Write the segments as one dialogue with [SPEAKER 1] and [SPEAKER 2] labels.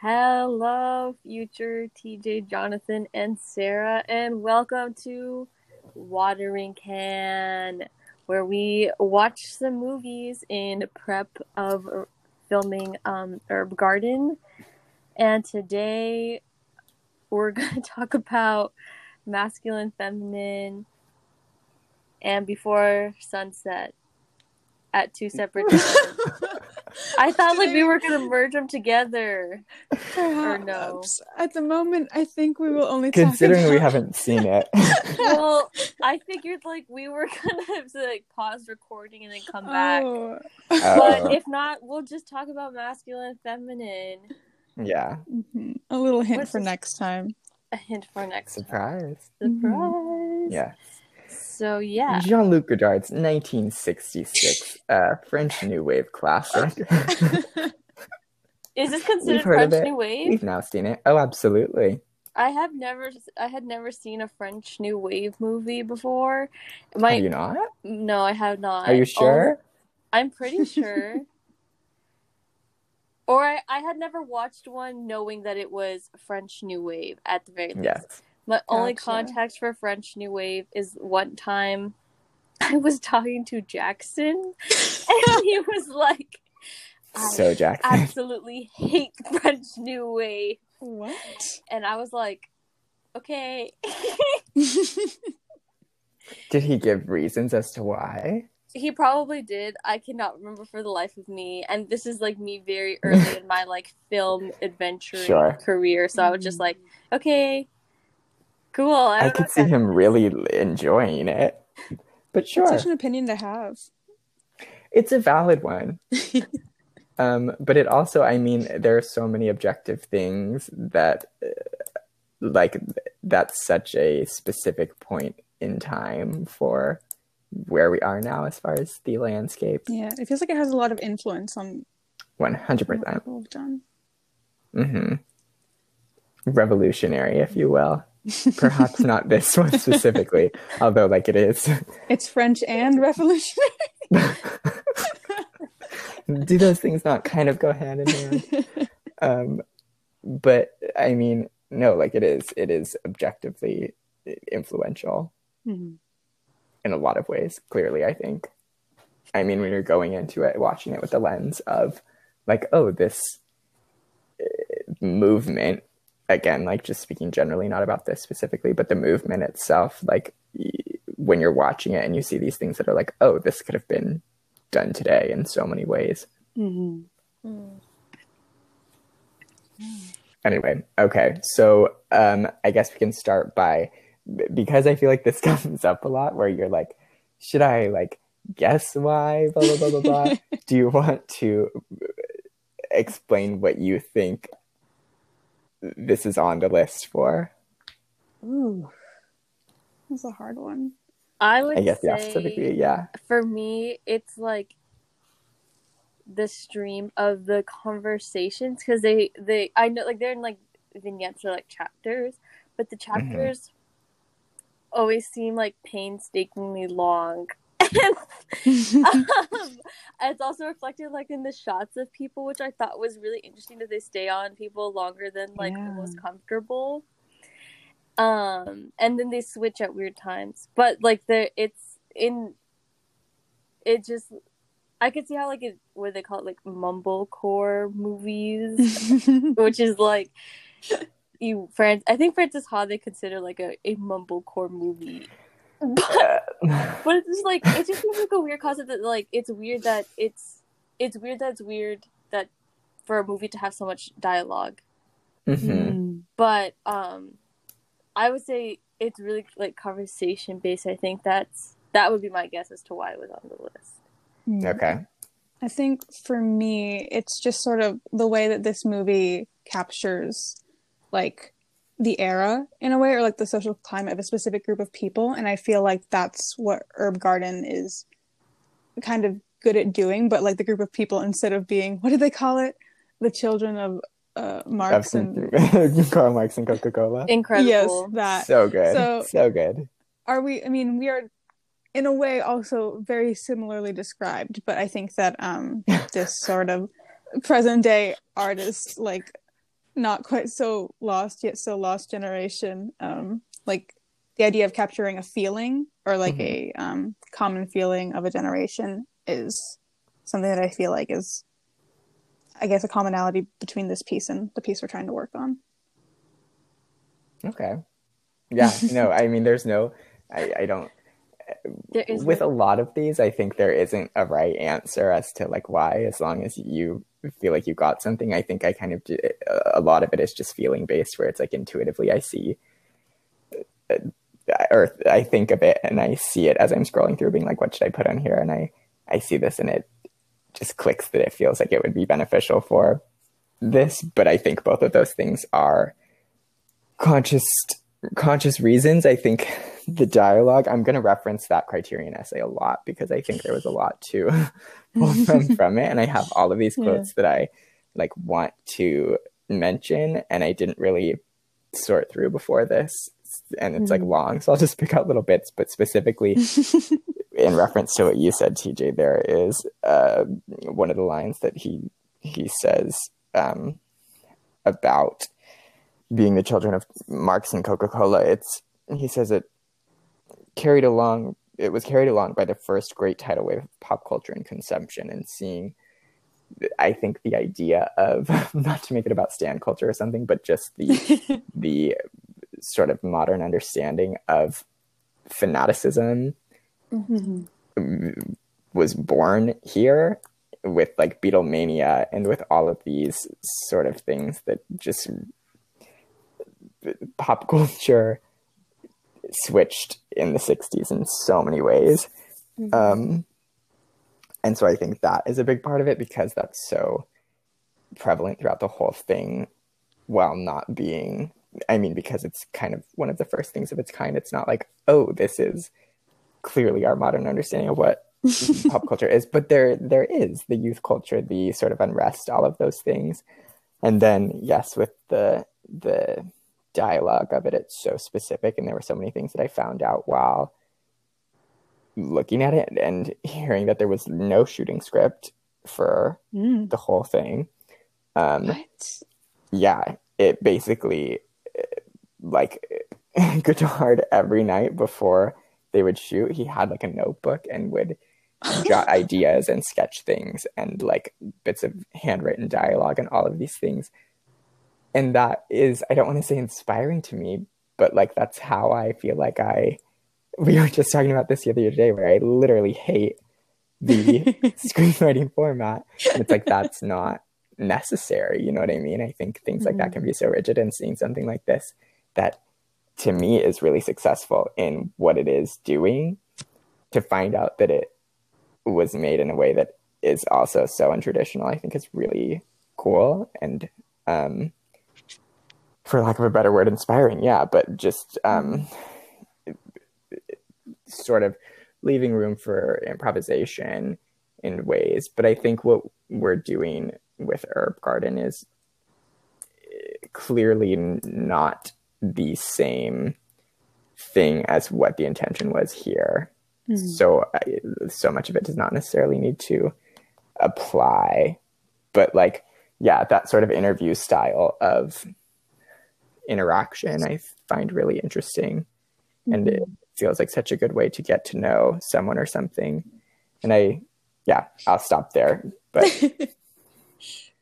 [SPEAKER 1] Hello, future TJ, Jonathan, and Sarah, and welcome to Watering Can, where we watch some movies in prep of filming um, Herb Garden. And today we're going to talk about masculine, feminine, and before sunset at two separate times. I thought like we were gonna merge them together. Or no.
[SPEAKER 2] At the moment, I think we will only
[SPEAKER 3] Considering
[SPEAKER 2] talk
[SPEAKER 3] we haven't seen it.
[SPEAKER 1] well, I figured like we were gonna have to like pause recording and then come back.
[SPEAKER 2] Oh.
[SPEAKER 1] But
[SPEAKER 3] Oh.
[SPEAKER 1] if not, we'll just talk about masculine, and feminine.
[SPEAKER 3] yeah.
[SPEAKER 2] Mhm. A little hint
[SPEAKER 1] What's
[SPEAKER 2] for
[SPEAKER 1] this?
[SPEAKER 2] next time.
[SPEAKER 1] A hint for next
[SPEAKER 3] Surprise.
[SPEAKER 1] surprise.
[SPEAKER 3] Yeah.
[SPEAKER 1] So yeah,
[SPEAKER 3] Jean Luc Godard's 1966 uh, French New Wave classic.
[SPEAKER 1] is this considered French. New Wave?
[SPEAKER 3] We've now seen it. Oh, absolutely.
[SPEAKER 1] I have never, I had never seen a French New Wave movie before. My
[SPEAKER 3] Have you not?
[SPEAKER 1] no, I have not.
[SPEAKER 3] Are you
[SPEAKER 1] Oh,
[SPEAKER 3] sure?
[SPEAKER 1] I'm pretty sure. or I, I had never watched one knowing that it was French New Wave at the very least.
[SPEAKER 3] Yes.
[SPEAKER 1] My only
[SPEAKER 2] Gotcha.
[SPEAKER 1] context for French New Wave is one time I was talking to Jackson and he was like,
[SPEAKER 3] So, Jackson.
[SPEAKER 1] absolutely hate French New Wave.
[SPEAKER 2] What?
[SPEAKER 1] And I was like, okay.
[SPEAKER 3] Did he give reasons as to why?
[SPEAKER 1] he probably did. I cannot remember for the life of me. And this is like me very early in my like film adventuring
[SPEAKER 3] Sure.
[SPEAKER 1] career. So I was just mm. like, okay, cool. I,
[SPEAKER 3] I could see
[SPEAKER 1] that-
[SPEAKER 3] him really enjoying it. But sure,
[SPEAKER 2] Such an opinion to have.
[SPEAKER 3] it's a valid one. um, but it also, I mean, there are so many objective things that, uh, like, that's such a specific point in time for where we are now as far as the landscape.
[SPEAKER 2] Yeah, it feels like it has a lot of influence on
[SPEAKER 3] One hundred
[SPEAKER 2] what
[SPEAKER 3] percent.
[SPEAKER 2] done.
[SPEAKER 3] hmm Revolutionary, if you will. Perhaps not this one specifically, although like it is.
[SPEAKER 2] It's French and revolutionary.
[SPEAKER 3] Do those things not kind of go hand in hand? um, but I mean, no, like it is. It is objectively influential
[SPEAKER 2] Mhm.
[SPEAKER 3] in a lot of ways. Clearly, I think. I mean, when you're going into it, watching it with the lens of, like, oh, this uh, movement. Again, like just speaking generally, not about this specifically, but the movement itself. Like when you're watching it and you see these things that are like, oh, this could have been done today in so many ways.
[SPEAKER 2] Mhm.
[SPEAKER 3] Anyway, okay. So um, I guess we can start by because I feel like this comes up a lot where you're like, should I like guess why? Blah blah blah blah blah. Do you want to explain what you think this is on the list for?
[SPEAKER 2] Ooh, that's a hard one.
[SPEAKER 1] I would
[SPEAKER 3] I guess
[SPEAKER 1] say
[SPEAKER 3] yeah, specifically, yeah.
[SPEAKER 1] for me, it's like the stream of the conversations because they they I know like they're in like vignettes or like chapters, but the
[SPEAKER 3] Mm-hmm.
[SPEAKER 1] chapters always seem like painstakingly long. And um, it's also reflected like in the shots of people, which I thought was really interesting that they stay on people longer than like the
[SPEAKER 2] Yeah.
[SPEAKER 1] most comfortable. Um, and then they switch at weird times, but like the it's in it just I could see how like it what they call it like mumblecore movies, which is like you friends. I think Frances Ha they consider like a, a mumblecore movie, but but it's just like it just seems like a weird concept that like it's weird that it's it's weird that it's weird that for a movie to have so much dialogue.
[SPEAKER 3] Mhm.
[SPEAKER 2] Mm.
[SPEAKER 1] But um I would say it's really like conversation based. I think that's that would be my guess as to why it was on the list.
[SPEAKER 3] Okay.
[SPEAKER 2] I think for me, it's just sort of the way that this movie captures like the era in a way, or like the social climate of a specific group of people. And I feel like that's what Herb Garden is kind of good at doing. But like the group of people, instead of being, what do they call it? The children of uh, Marx and.
[SPEAKER 3] Karl Marx and Coca Cola.
[SPEAKER 1] Incredible.
[SPEAKER 2] Yes, that.
[SPEAKER 3] So good.
[SPEAKER 2] So-
[SPEAKER 3] so good.
[SPEAKER 2] are we i mean we are in a way also very similarly described but i think that um this sort of present day artist like not quite so lost yet so lost generation um like the idea of capturing a feeling or like
[SPEAKER 3] Mhm.
[SPEAKER 2] a um common feeling of a generation is something that i feel like is i guess a commonality between this piece and the piece we're trying to work on
[SPEAKER 3] Okay. Yeah, no, I mean, there's no, I, I don't, with a lot of these, I think there isn't a right answer as to like why, as long as you feel like you got something. I think I kind of, do, a lot of it is just feeling based, where it's like intuitively I see, uh, or I think of it and I see it as I'm scrolling through, being like, what should I put on here? And I, I see this and it just clicks that it feels like it would be beneficial for this. But I think both of those things are conscious conscious reasons i think the dialogue i'm going to reference that criterion essay a lot because i think there was a lot to pull from from it and i have all of these
[SPEAKER 2] Yeah.
[SPEAKER 3] quotes that i like want to mention and i didn't really sort through before this and it's like
[SPEAKER 2] Mhm.
[SPEAKER 3] long so i'll just pick out little bits but specifically in reference to what you said tj there is uh, one of the lines that he he says um, about being the children of Marx and Coca Cola, it's he says it carried along. It was carried along by the first great tidal wave of pop culture and consumption, and seeing. I think the idea of not to make it about stan culture or something, but just the the sort of modern understanding of fanaticism
[SPEAKER 2] Mhm.
[SPEAKER 3] was born here with like Beatlemania and with all of these sort of things that just pop culture switched in the 60s in so many ways. Um, and so I think that is a big part of it because that's so prevalent throughout the whole thing while not being, I mean, because it's kind of one of the first things of its kind. It's not like, oh, this is clearly our modern understanding of what pop culture is, but there there is the youth culture, the sort of unrest, all of those things. And then yes, with the the dialogue of it, it's so specific and there were so many things that I found out while looking at it and hearing that there was no shooting script for
[SPEAKER 2] Mm.
[SPEAKER 3] the whole thing. Um
[SPEAKER 2] What?
[SPEAKER 3] yeah, it basically like Godard every night before they would shoot, he had like a notebook and would jot ideas and sketch things and like bits of handwritten dialogue and all of these things. And that is, I don't want to say inspiring to me, but like that's how I feel like I. We were just talking about this the other day where I literally hate the screenwriting format. And it's like that's not necessary. You know what I mean? I think things like that can be so rigid, and seeing something like this that to me is really successful in what it is doing, to find out that it was made in a way that is also so untraditional, I think is really cool and um for lack of a better word, inspiring, yeah, but just um sort of leaving room for improvisation in ways. But I think what we're doing with Herb Garden is eh, clearly not the same thing as what the intention was here.
[SPEAKER 2] Mhm.
[SPEAKER 3] So I, so much of it does not necessarily need to apply, but like yeah, that sort of interview style of interaction I find really interesting and it mm-hmm. feels like such a good way to get to know someone or something. And I, yeah, I'll stop there. But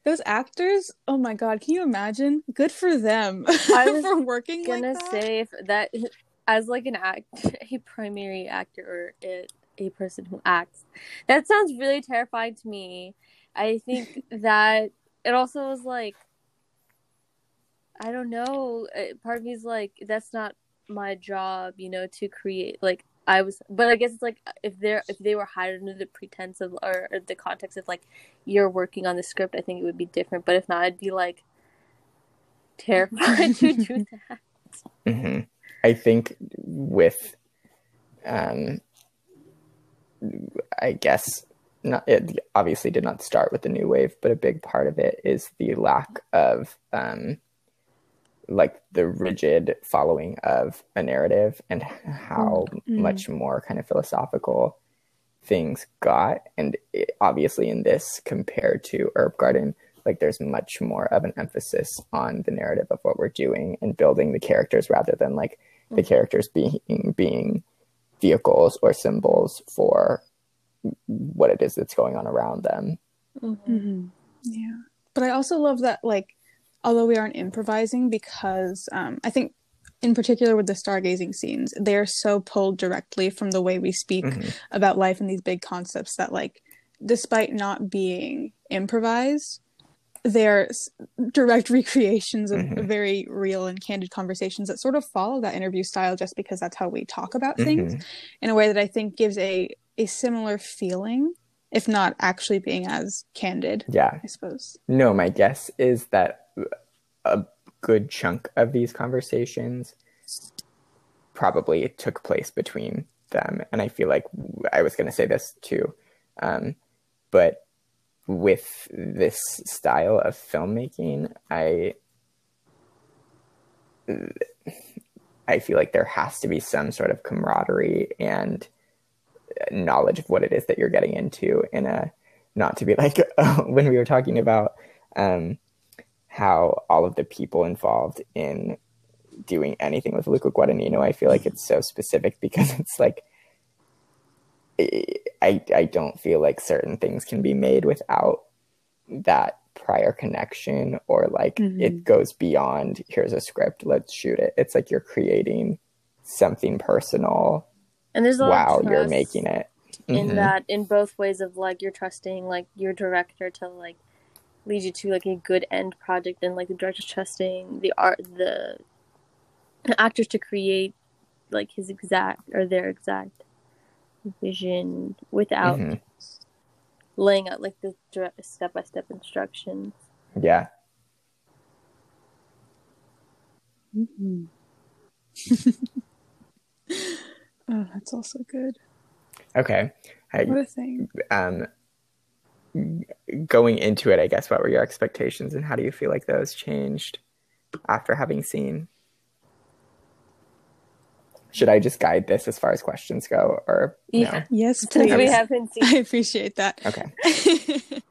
[SPEAKER 2] Those actors, oh my god, can you imagine? Good for them
[SPEAKER 1] I was
[SPEAKER 2] for working
[SPEAKER 1] gonna
[SPEAKER 2] like that.
[SPEAKER 1] say if that as like an act a primary actor or a, a person who acts that sounds really terrifying to me i think that it also was like i don't know uh, part of me is like that's not my job you know to create like i was but i guess it's like if they're if they were hired under the pretense of or, or the context of like you're working on the script i think it would be different but if not i'd be like terrified to do that
[SPEAKER 3] mhm. I think with, um, I guess not. It obviously did not start with the new wave, but a big part of it is the lack of, um, like the rigid following of a narrative and how
[SPEAKER 2] Mm.
[SPEAKER 3] much more kind of philosophical things got. And it, obviously, in this compared to Herb Garden, like there's much more of an emphasis on the narrative of what we're doing and building the characters rather than like the
[SPEAKER 1] Mhm.
[SPEAKER 3] characters being being vehicles or symbols for what it is that's going on around them.
[SPEAKER 1] Mhm.
[SPEAKER 2] Mhm. Yeah. But I also love that, like, although we aren't improvising, because um, I think, in particular with the stargazing scenes, they are so pulled directly from the way we speak
[SPEAKER 3] Mhm.
[SPEAKER 2] about life and these big concepts that, like, despite not being improvised, they're direct recreations of
[SPEAKER 3] Mhm.
[SPEAKER 2] very real and candid conversations that sort of follow that interview style just because that's how we talk about things
[SPEAKER 3] Mhm.
[SPEAKER 2] in a way that I think gives a a similar feeling, if not actually being as candid.
[SPEAKER 3] Yeah.
[SPEAKER 2] I suppose.
[SPEAKER 3] No, my guess is that a good chunk of these conversations probably took place between them. And I feel like I was going to say this too. Um, but with this style of filmmaking, I. I feel like there has to be some sort of camaraderie and knowledge of what it is that you're getting into in a not to be like when we were talking about um, how all of the people involved in doing anything with Luca Guadagnino, I feel like it's so specific because it's like I I don't feel like certain things can be made without that prior connection or like
[SPEAKER 2] Mhm.
[SPEAKER 3] it goes beyond here's a script let's shoot it it's like you're creating something personal
[SPEAKER 1] And there's a lot
[SPEAKER 3] wow you're making it
[SPEAKER 1] in
[SPEAKER 3] Mhm.
[SPEAKER 1] that in both ways of like you're trusting like your director to like lead you to like a good end project and like the director's trusting the art the actors to create like his exact or their exact vision without
[SPEAKER 3] Mhm.
[SPEAKER 1] laying out like the step by step instructions.
[SPEAKER 3] yeah
[SPEAKER 2] Mm-hmm. oh, that's also good.
[SPEAKER 3] okay I,
[SPEAKER 2] What a thing.
[SPEAKER 3] um going into it i guess what were your expectations and how do you feel like those changed after having seen should i just guide this as far as questions go or
[SPEAKER 1] Yeah.
[SPEAKER 2] Yes,
[SPEAKER 1] Since
[SPEAKER 2] please.
[SPEAKER 1] we haven't seen
[SPEAKER 2] I appreciate that.
[SPEAKER 3] okay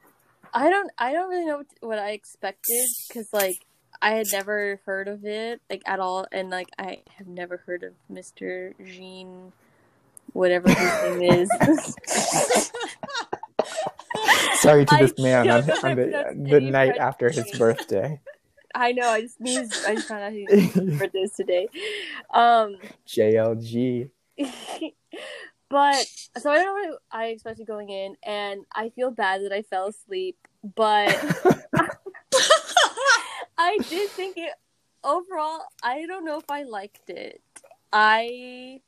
[SPEAKER 1] I don't I don't really know what, what I expected because like I had never heard of it like at all and like I have never heard of Mr. Jean whatever his name is.
[SPEAKER 3] sorry to
[SPEAKER 1] I
[SPEAKER 3] this man on, on the, the night after his birthday
[SPEAKER 1] I know I just knew his, I just found out his birthday is today. Um
[SPEAKER 3] jlg
[SPEAKER 1] but so I don't know what I expected going in and I feel bad that I fell asleep but I did think it overall. I don't know if I liked it. I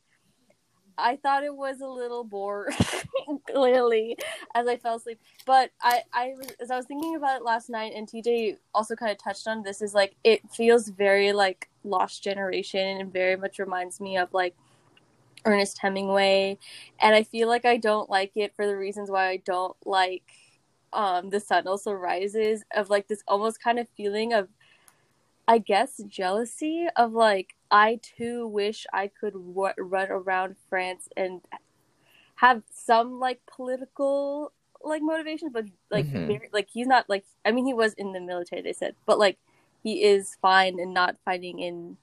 [SPEAKER 1] I thought it was a little boring, clearly, as I fell asleep. But I, I was as I was thinking about it last night, and TJ also kind of touched on this. Is like it feels very like Lost Generation, and very much reminds me of like Ernest Hemingway, and I feel like I don't like it for the reasons why I don't like um the sun also rises of like this almost kind of feeling of i guess jealousy of like i too wish i could w- run around france and have some like political like motivation but like
[SPEAKER 3] Mhm.
[SPEAKER 1] very, like he's not like i mean he was in the military they said but like he is fine and not fighting in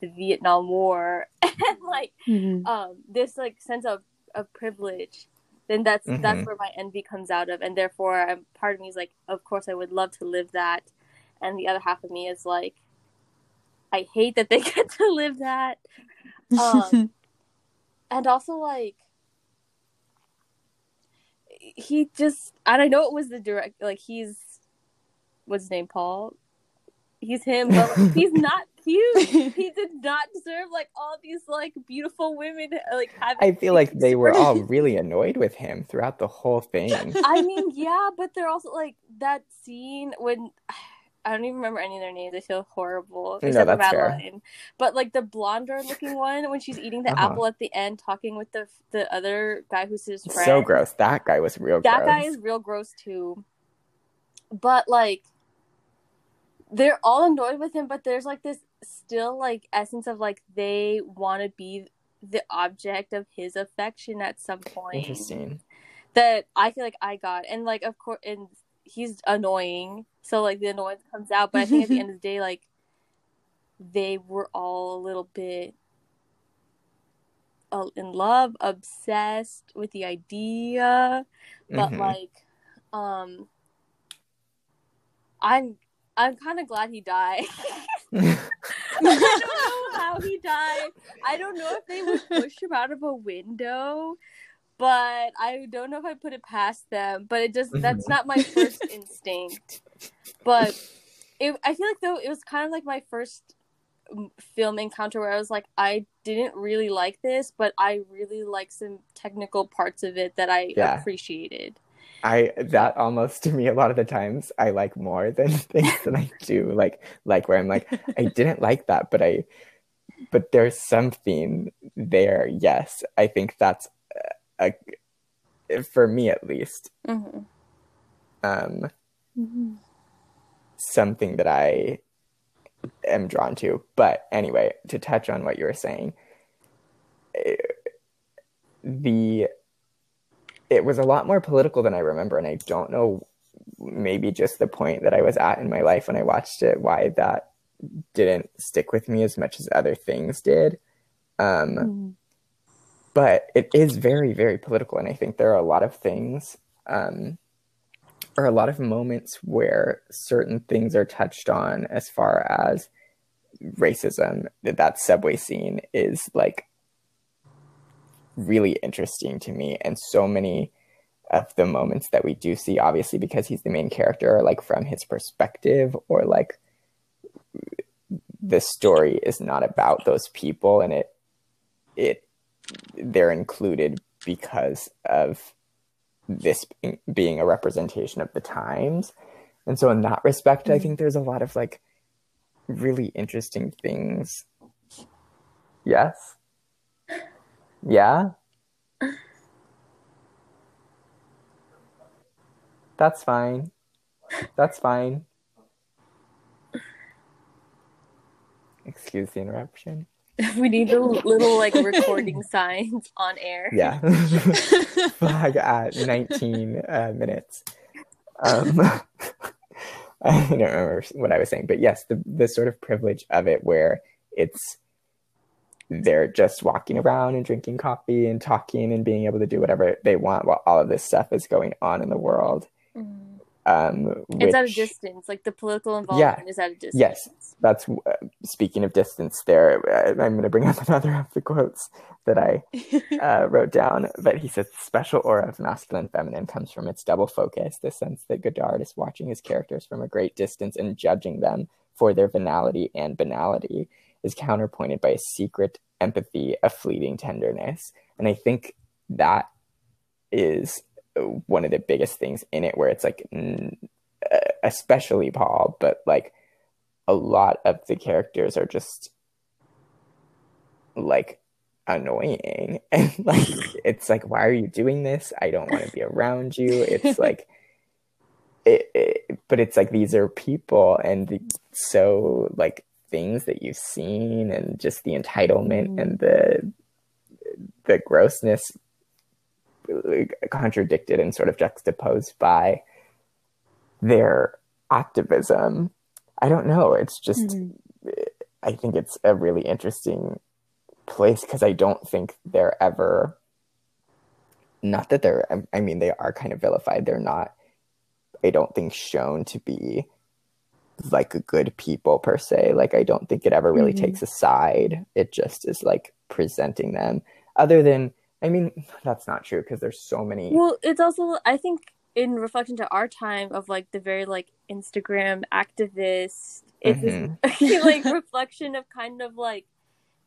[SPEAKER 1] the vietnam war and like
[SPEAKER 2] Mhm.
[SPEAKER 1] um this like sense of of privilege then that's that's
[SPEAKER 3] Mhm.
[SPEAKER 1] where my envy comes out of and therefore um, part of me is like of course i would love to live that and the other half of me is like i hate that they get to live that. Um and also like he just and i know it was the direct like he's what's his name paul? He's him but like, he's not cute. He did not deserve like all these like beautiful women like having
[SPEAKER 3] i feel like they were all really annoyed with him throughout the whole thing.
[SPEAKER 1] I mean, yeah, but they're also like that scene when I don't even remember any of their names. I feel horrible.
[SPEAKER 3] No,
[SPEAKER 1] except
[SPEAKER 3] that's fair.
[SPEAKER 1] But like the blonder looking one when she's eating the
[SPEAKER 3] Uh-huh.
[SPEAKER 1] apple at the end, talking with the the other guy who's his friend.
[SPEAKER 3] so gross that guy was real gross.
[SPEAKER 1] That
[SPEAKER 3] gross
[SPEAKER 1] guy is real gross too. But like they're all annoyed with him, but there's like this still like essence of like they want to be the object of his affection at some point
[SPEAKER 3] interesting
[SPEAKER 1] that I feel like I got, and like of course, and he's annoying, so like the annoyance comes out. But I think at the end of the day, like they were all a little bit uh, in love, obsessed with the idea, but
[SPEAKER 3] Mhm.
[SPEAKER 1] like, um, I'm I'm kind of glad he died. I don't know how he died. I don't know if they would push him out of a window, but I don't know if I put it past them. But it just that's not my first instinct. But it, I feel like though it was kind of like my first mm, film encounter where I was like, I didn't really like this, but I really like some technical parts of it that I
[SPEAKER 3] Yeah.
[SPEAKER 1] appreciated.
[SPEAKER 3] I that almost to me a lot of the times I like more than things that I do like like where I'm like I didn't like that but I but there's something there yes I think that's a, a for me at least
[SPEAKER 1] Mm-hmm.
[SPEAKER 3] um something that I am drawn to but anyway to touch on what you were saying eh, the it was a lot more political than I remember, and I don't know maybe just the point that I was at in my life when I watched it, why that didn't stick with me as much as other things did. Um,
[SPEAKER 2] Mm.
[SPEAKER 3] but it is very, very political, and I think there are a lot of things, um, or a lot of moments where certain things are touched on as far as racism. That that subway scene is like really interesting to me and so many of the moments that we do see obviously because he's the main character are like from his perspective or like the story is not about those people and it it they're included because of this being- a representation of the times. And so in that respect i mm-hmm. think there's a lot of like really interesting things. Yes? Yeah? That's fine. That's fine. Excuse the interruption
[SPEAKER 1] we need the little like recording signs on air.
[SPEAKER 3] yeah. Flag at 19 uh, minutes. Um i don't remember what i was saying but yes the the sort of privilege of it where it's they're just walking around and drinking coffee and talking and being able to do whatever they want while all of this stuff is going on in the world um
[SPEAKER 1] It's at a distance. Like the political involvement is at a distance.
[SPEAKER 3] Yes. that's uh, speaking of distance there uh, i'm going to bring up another of the quotes that i uh, wrote down, but he says the special aura of masculine feminine comes from its double focus, the sense that Godard is watching his characters from a great distance and judging them for their venality and banality, is counterpointed by a secret empathy, a fleeting tenderness. And I think that is one of the biggest things in it, where it's like, especially Paul, but like a lot of the characters are just like annoying. And like it's like why are you doing this? I don't want to be around you. It's like it, it, but it's like these are people and the, so like things that you've seen and just the entitlement
[SPEAKER 2] Mm.
[SPEAKER 3] and the the grossness contradicted and sort of juxtaposed by their activism. I don't know. It's just
[SPEAKER 2] Mhm.
[SPEAKER 3] I think it's a really interesting place because I don't think they're ever not that they're I- mean they are kind of vilified. They're not I don't think shown to be like a good people per se. Like I don't think it ever really
[SPEAKER 2] Mhm.
[SPEAKER 3] takes a side. It just is like presenting them. Other than I mean that's not true because there's so many
[SPEAKER 1] Well, it's also I think in reflection to our time of like the very like Instagram activist, it's
[SPEAKER 3] Mhm.
[SPEAKER 1] this like reflection of kind of like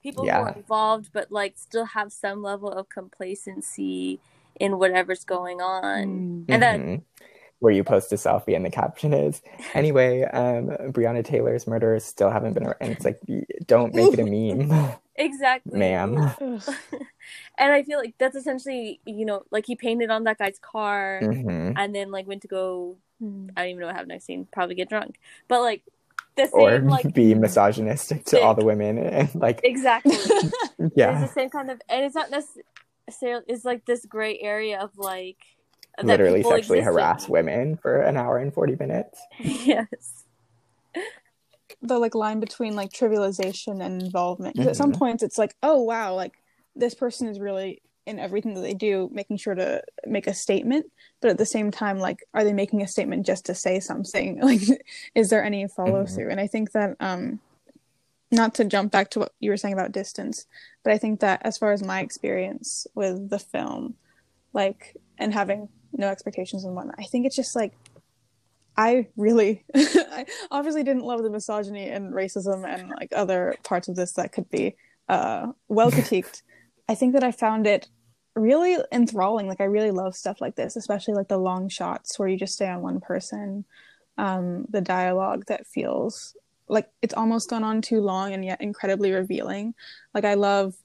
[SPEAKER 1] people who are involved but like still have some level of complacency in whatever's going on.
[SPEAKER 2] Mm.
[SPEAKER 1] And then
[SPEAKER 3] Mhm. Where you post a selfie and the caption is anyway um breonna taylor's murderers still haven't been ar-" and it's like don't make it a meme
[SPEAKER 1] exactly
[SPEAKER 3] ma'am
[SPEAKER 1] And I feel like that's essentially, you know, like he painted on that guy's car
[SPEAKER 3] hmm
[SPEAKER 1] and then like went to go
[SPEAKER 2] Mm.
[SPEAKER 1] I don't even know what happened next scene, probably get drunk. But like the
[SPEAKER 3] or
[SPEAKER 1] same like
[SPEAKER 3] be misogynistic to all the women and like
[SPEAKER 1] exactly.
[SPEAKER 3] Yeah.
[SPEAKER 1] It's the same kind of, and it's not necessarily. It's like this gray area of like that
[SPEAKER 3] literally sexually
[SPEAKER 1] exist in.
[SPEAKER 3] harass women for an hour and 40 minutes.
[SPEAKER 1] yes.
[SPEAKER 2] the like line between like trivialization and involvement. 'Cause at some
[SPEAKER 3] Mhm.
[SPEAKER 2] points, it's like, oh wow, like this person is really in everything that they do, making sure to make a statement. But at the same time, like, are they making a statement just to say something? Like, is there any follow through? And I think that, um, not to jump back to what you were saying about distance, but I think that as far as my experience with the film, like, and having no expectations and whatnot, I think it's just like I really, I obviously didn't love the misogyny and racism and like other parts of this that could be uh, well critiqued. I think that I found it really enthralling. Like I really love stuff like this, especially like the long shots where you just stay on one person. Um, the dialogue that feels like it's almost gone on too long and yet incredibly revealing. Like I love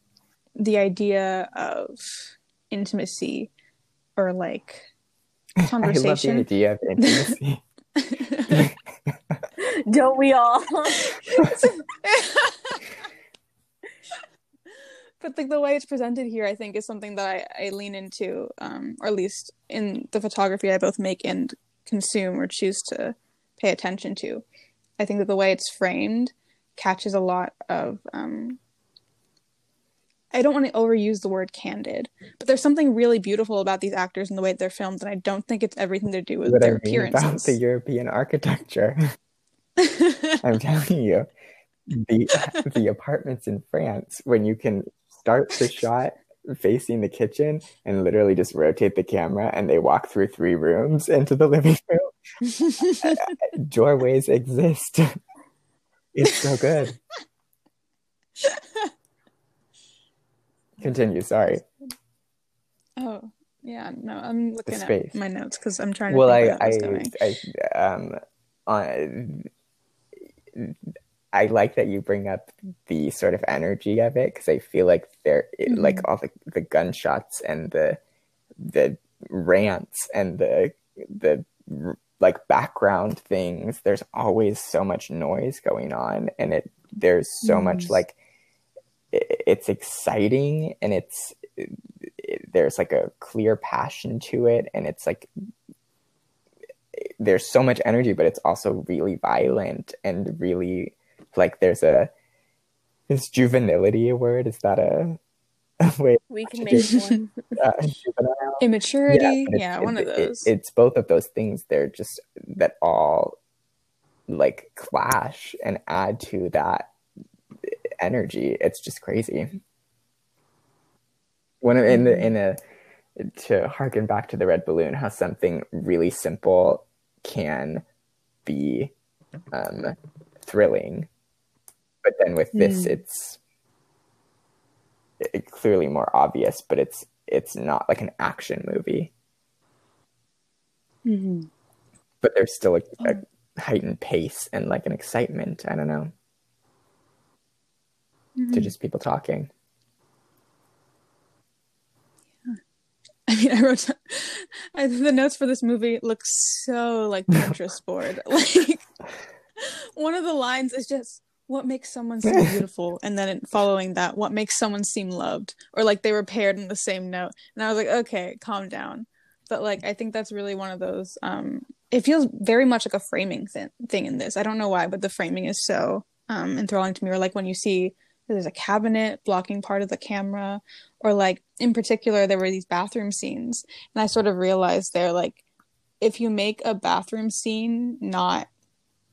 [SPEAKER 2] the idea of intimacy or like
[SPEAKER 3] I love the
[SPEAKER 2] conversation.
[SPEAKER 3] idea of intimacy.
[SPEAKER 1] Don't we all?
[SPEAKER 2] but like the way it's presented here i think is something that i, I lean into um, or at least in the photography i both make and consume or choose to pay attention to i think that the way it's framed catches a lot of um, i don't want to overuse the word candid but there's something really beautiful about these actors and the way they're filmed and i don't think it's everything to do with
[SPEAKER 3] what I
[SPEAKER 2] their
[SPEAKER 3] mean about the European architecture. I'm telling you, the the apartments in France when you can start the shot facing the kitchen and literally just rotate the camera and they walk through three rooms into the living room. Doorways exist. It's so good. Continue. Sorry.
[SPEAKER 2] oh yeah no i'm looking at
[SPEAKER 3] space.
[SPEAKER 2] my notes because i'm trying to
[SPEAKER 3] Well, I,
[SPEAKER 2] where that was going.
[SPEAKER 3] I, I, um, on, I like that you bring up the sort of energy of it because I feel like there,
[SPEAKER 2] Mm-hmm.
[SPEAKER 3] like all the, the gunshots and the the rants and the the like background things. There's always so much noise going on, and it there's so much like it's exciting and it's it, there's like a clear passion to it, and it's like there's so much energy, but it's also really violent and really like there's a is juvenility a word? Is that a, a way
[SPEAKER 1] we can make one.
[SPEAKER 3] uh,
[SPEAKER 2] immaturity
[SPEAKER 3] but
[SPEAKER 2] yeah,
[SPEAKER 3] it's-
[SPEAKER 2] one
[SPEAKER 3] it-
[SPEAKER 2] of
[SPEAKER 3] it-
[SPEAKER 2] those
[SPEAKER 3] it's both of those things. They're just that all like clash and add to that energy. It's just crazy. When in the in a to harken back to the red balloon, how something really simple can be um, thrilling, but then with this,
[SPEAKER 2] Mm.
[SPEAKER 3] it's it, clearly more obvious. But it's it's not like an action movie,
[SPEAKER 2] Mhm.
[SPEAKER 3] but there's still a, a heightened pace and like an excitement. I don't know to just people talking.
[SPEAKER 2] I mean, I wrote I, the notes for this movie look so like Pinterest board. Like one of the lines is just what makes someone seem beautiful, and then following that, what makes someone seem loved, or like they were paired in the same note. And I was like, okay, calm down. But like, I think that's really one of those. Um, it feels very much like a framing th- thing in this. I don't know why, but the framing is so um, enthralling to me. Or like when you see there's a cabinet blocking part of the camera, or like in particular there were these bathroom scenes and i sort of realized there like if you make a bathroom scene not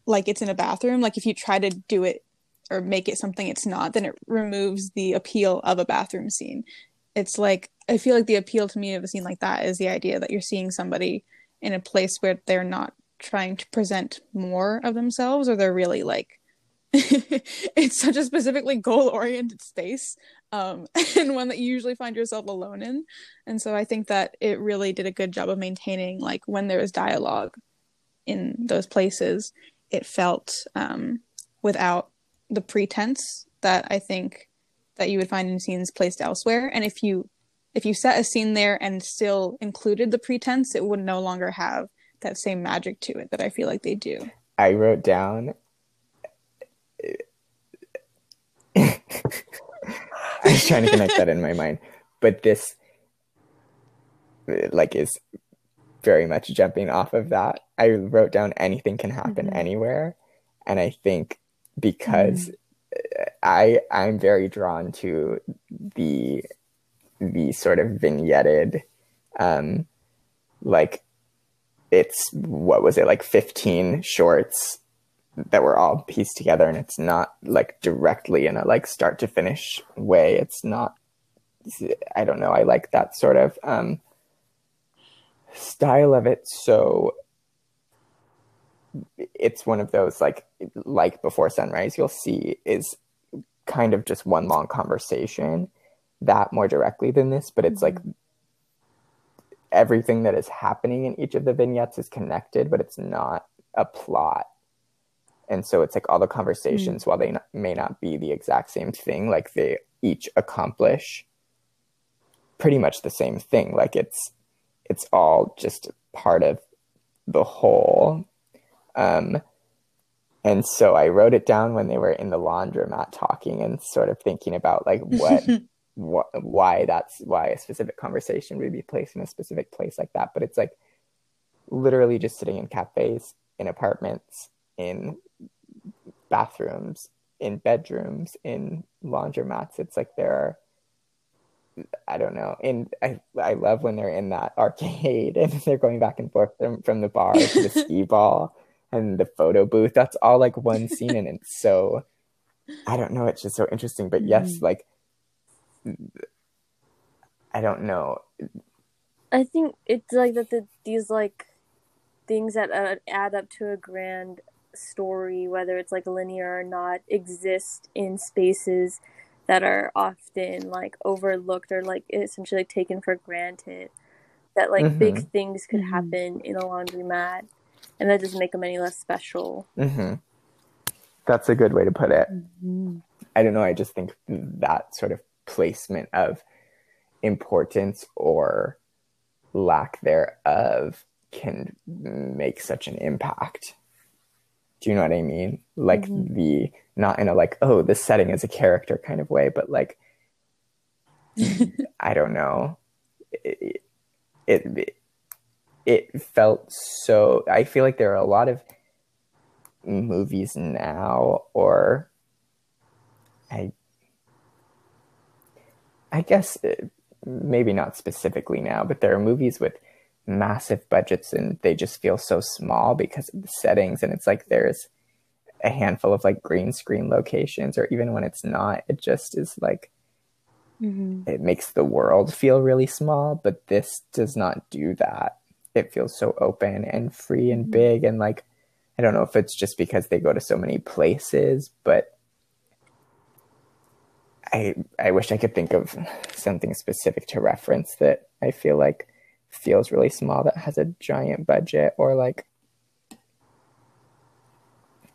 [SPEAKER 2] like it's in a bathroom like if you try to do it or make it something it's not then it removes the appeal of a bathroom scene. It's like i feel like the appeal to me of a scene like that is the idea that you're seeing somebody in a place where they're not trying to present more of themselves or they're really like it's such a specifically goal oriented space um, and one that you usually find yourself alone in. And so I think that it really did a good job of maintaining, like, when there is dialogue in those places, it felt um, without the pretense that I think that you would find in scenes placed elsewhere. And if you if you set a scene there and still included the pretense, it would no longer have that same magic to it that I feel like they do.
[SPEAKER 3] I wrote down. I was trying to connect that in my mind, but this, like, is very much jumping off of that. I wrote down anything can happen
[SPEAKER 2] Mhm.
[SPEAKER 3] anywhere, and I think because I I'm very drawn to the the sort of vignetted um like it's what was it like 15 shorts that were all pieced together and it's not like directly in a like start to finish way. It's not i don't know. I like that sort of um style of it. So it's one of those like like before sunrise you'll see is kind of just one long conversation that more directly than this but it's like everything that is happening in each of the vignettes is connected but it's not a plot and so it's like all the conversations while they not, may not be the exact same thing like they each accomplish pretty much the same thing. Like it's it's all just part of the whole. Um and so i wrote it down when they were in the laundromat talking and sort of thinking about like what what why that's why a specific conversation would be placed in a specific place like that. But it's like literally just sitting in cafes in apartments in bathrooms in bedrooms in laundromats it's like there are I don't know. And I I love when they're in that arcade and they're going back and forth from, from the bar to the skee ball and the photo booth. That's all like one scene and it's so I don't know, it's just so interesting. But yes, like I don't know.
[SPEAKER 1] I think it's like that the, these like things that uh, add up to a grand story, whether it's like linear or not, exist in spaces that are often like overlooked or like essentially like, taken for granted. That like
[SPEAKER 3] Mhm.
[SPEAKER 1] big things could
[SPEAKER 2] Mhm.
[SPEAKER 1] happen in a laundromat, and that doesn't make them any less special.
[SPEAKER 3] hmm That's a good way to put it.
[SPEAKER 2] Mhm.
[SPEAKER 3] I don't know. I just think that sort of placement of importance or lack thereof can make such an impact. Do you know what I mean? Like
[SPEAKER 2] Mhm.
[SPEAKER 3] the not in a like oh this setting is a character kind of way, but like I don't know. It, it it felt so. I feel like there are a lot of movies now, or I I guess uh, maybe not specifically now, but there are movies with massive budgets and they just feel so small because of the settings and it's like there's a handful of like green screen locations or even when it's not it just is like
[SPEAKER 2] Mhm.
[SPEAKER 3] it makes the world feel really small but this does not do that it feels so open and free and
[SPEAKER 2] Mhm.
[SPEAKER 3] big and like i don't know if it's just because they go to so many places but i i wish i could think of something specific to reference that i feel like feels really small that has a giant budget or like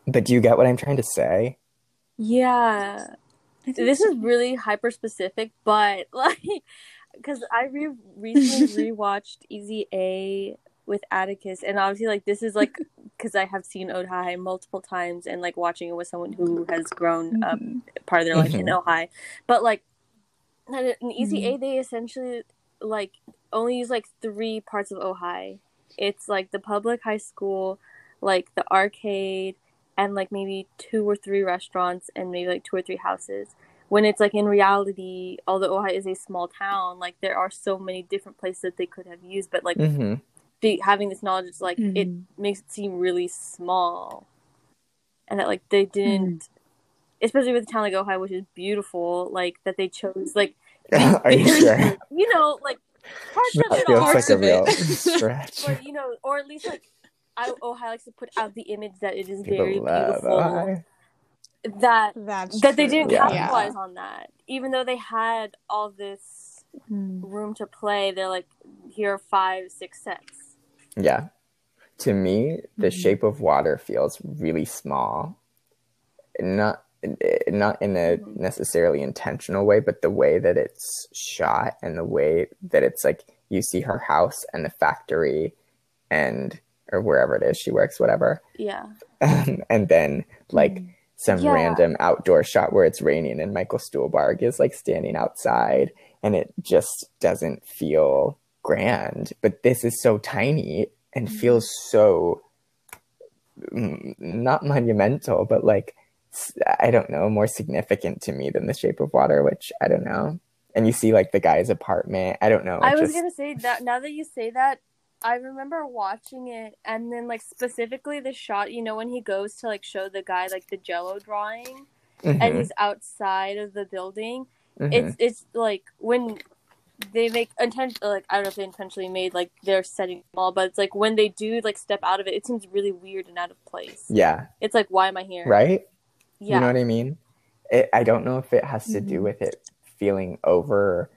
[SPEAKER 3] but do you get what i'm trying to say
[SPEAKER 1] Yeah, this is really hyper specific, but like, because I re- recently rewatched Easy A with Atticus, and obviously, like, this is like because I have seen Ojai multiple times, and like watching it with someone who has grown up
[SPEAKER 2] Mhm.
[SPEAKER 1] part of their life in
[SPEAKER 3] Mhm.
[SPEAKER 1] Ojai, but like, in Easy A, they essentially like only use like three parts of Ojai. It's like the public high school, like the arcade, and like maybe two or three restaurants and maybe like two or three houses. When it's like in reality, although Ojai is a small town, like there are so many different places that they could have used, but like
[SPEAKER 3] hmm
[SPEAKER 1] be, having this knowledge is like it
[SPEAKER 2] Mhm.
[SPEAKER 1] makes it seem really small, and that like they didn't, especially with a town like Ojai, which is beautiful, like that they chose like
[SPEAKER 3] are you sure
[SPEAKER 1] you know like parts of it
[SPEAKER 3] feels
[SPEAKER 2] Parts
[SPEAKER 3] like a
[SPEAKER 2] of it.
[SPEAKER 3] real stretch
[SPEAKER 1] or you know, or at least like I, Ojai likes to put out the image that it is
[SPEAKER 3] People
[SPEAKER 1] very
[SPEAKER 3] love
[SPEAKER 1] beautiful.
[SPEAKER 3] Ohio.
[SPEAKER 1] That
[SPEAKER 2] That's
[SPEAKER 1] that they didn't
[SPEAKER 3] Yeah.
[SPEAKER 1] capitalize on that, even though they had all this
[SPEAKER 2] Mm.
[SPEAKER 1] room to play. They're like, here are five, six sets.
[SPEAKER 3] Yeah. To me, the
[SPEAKER 2] Mhm.
[SPEAKER 3] shape of water feels really small. Not not in a necessarily intentional way, but the way that it's shot and the way that it's like you see her house and the factory and or wherever it is she works, whatever.
[SPEAKER 1] Yeah,
[SPEAKER 3] and then like
[SPEAKER 2] Mm.
[SPEAKER 3] some
[SPEAKER 1] Yeah.
[SPEAKER 3] random outdoor shot where it's raining and Michael Stuhlbarg is like standing outside and it just doesn't feel grand, but this is so tiny and
[SPEAKER 2] Mhm.
[SPEAKER 3] feels so mm, not monumental, but like I don't know, more significant to me than The Shape of Water, which I don't know. And you see like the guy's apartment. I don't know.
[SPEAKER 1] I was
[SPEAKER 3] just-
[SPEAKER 1] gonna say that now that you say that, I remember watching it and then like specifically the shot, you know, when he goes to like show the guy like the jello drawing and
[SPEAKER 3] Mhm,
[SPEAKER 1] he's outside of the building.
[SPEAKER 3] mhm.
[SPEAKER 1] It's it's like when they make intent like I don't know if they intentionally made like their setting small, but it's like when they do like step out of it, it seems really weird and out of place.
[SPEAKER 3] yeah,
[SPEAKER 1] It's like why am I here?
[SPEAKER 3] right.
[SPEAKER 1] Yeah.
[SPEAKER 3] You know what I mean? It, I don't know if it has to do
[SPEAKER 2] Mhm.
[SPEAKER 3] with it feeling over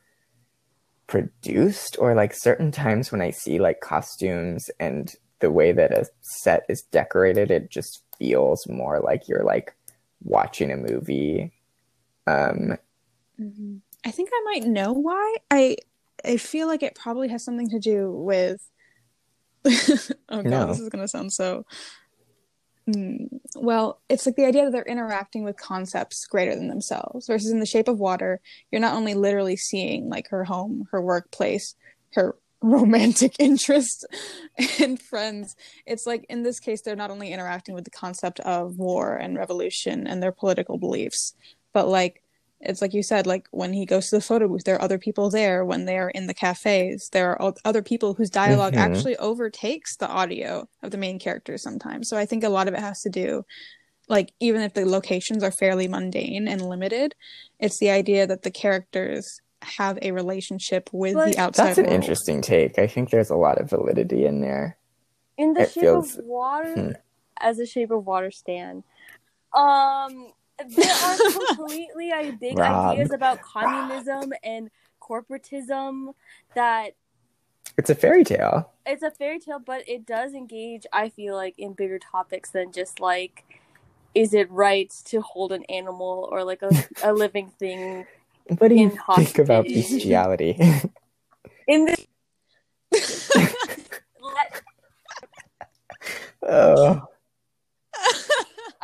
[SPEAKER 3] produced or like certain times when I see like costumes and the way that a set is decorated, it just feels more like you're like watching a movie. Um,
[SPEAKER 2] Mhm. I think I might know why. I I feel like it probably has something to do with. oh god,
[SPEAKER 3] No.
[SPEAKER 2] this is gonna sound so. Mm, well, it's like the idea that they're interacting with concepts greater than themselves. Versus in the shape of water, you're not only literally seeing like her home, her workplace, her romantic interest and friends. It's like in this case, they're not only interacting with the concept of war and revolution and their political beliefs, but like it's like you said, like when he goes to the photo booth, there are other people there. When they're in the cafes, there are other people whose dialog
[SPEAKER 3] Mhm.
[SPEAKER 2] actually overtakes the audio of the main characters sometimes. So I think a lot of it has to do, like, even if the locations are fairly mundane and limited, it's the idea that the characters have a relationship with
[SPEAKER 1] But-
[SPEAKER 2] the outside world.
[SPEAKER 3] that's an
[SPEAKER 2] world.
[SPEAKER 3] interesting take. I think there's a lot of validity in there.
[SPEAKER 1] in the
[SPEAKER 3] It
[SPEAKER 1] shape
[SPEAKER 3] feels-
[SPEAKER 1] of water
[SPEAKER 3] hmm.
[SPEAKER 1] as a shape of water stand um there are completely I big
[SPEAKER 3] Rob.
[SPEAKER 1] ideas about communism and corporatism that
[SPEAKER 3] It's a fairy tale.
[SPEAKER 1] it's a fairy tale but it does engage i feel like in bigger topics than just like is it right to hold an animal or like a, a living thing
[SPEAKER 3] What do you
[SPEAKER 1] In
[SPEAKER 3] think about bestiality?
[SPEAKER 1] in this
[SPEAKER 3] oh,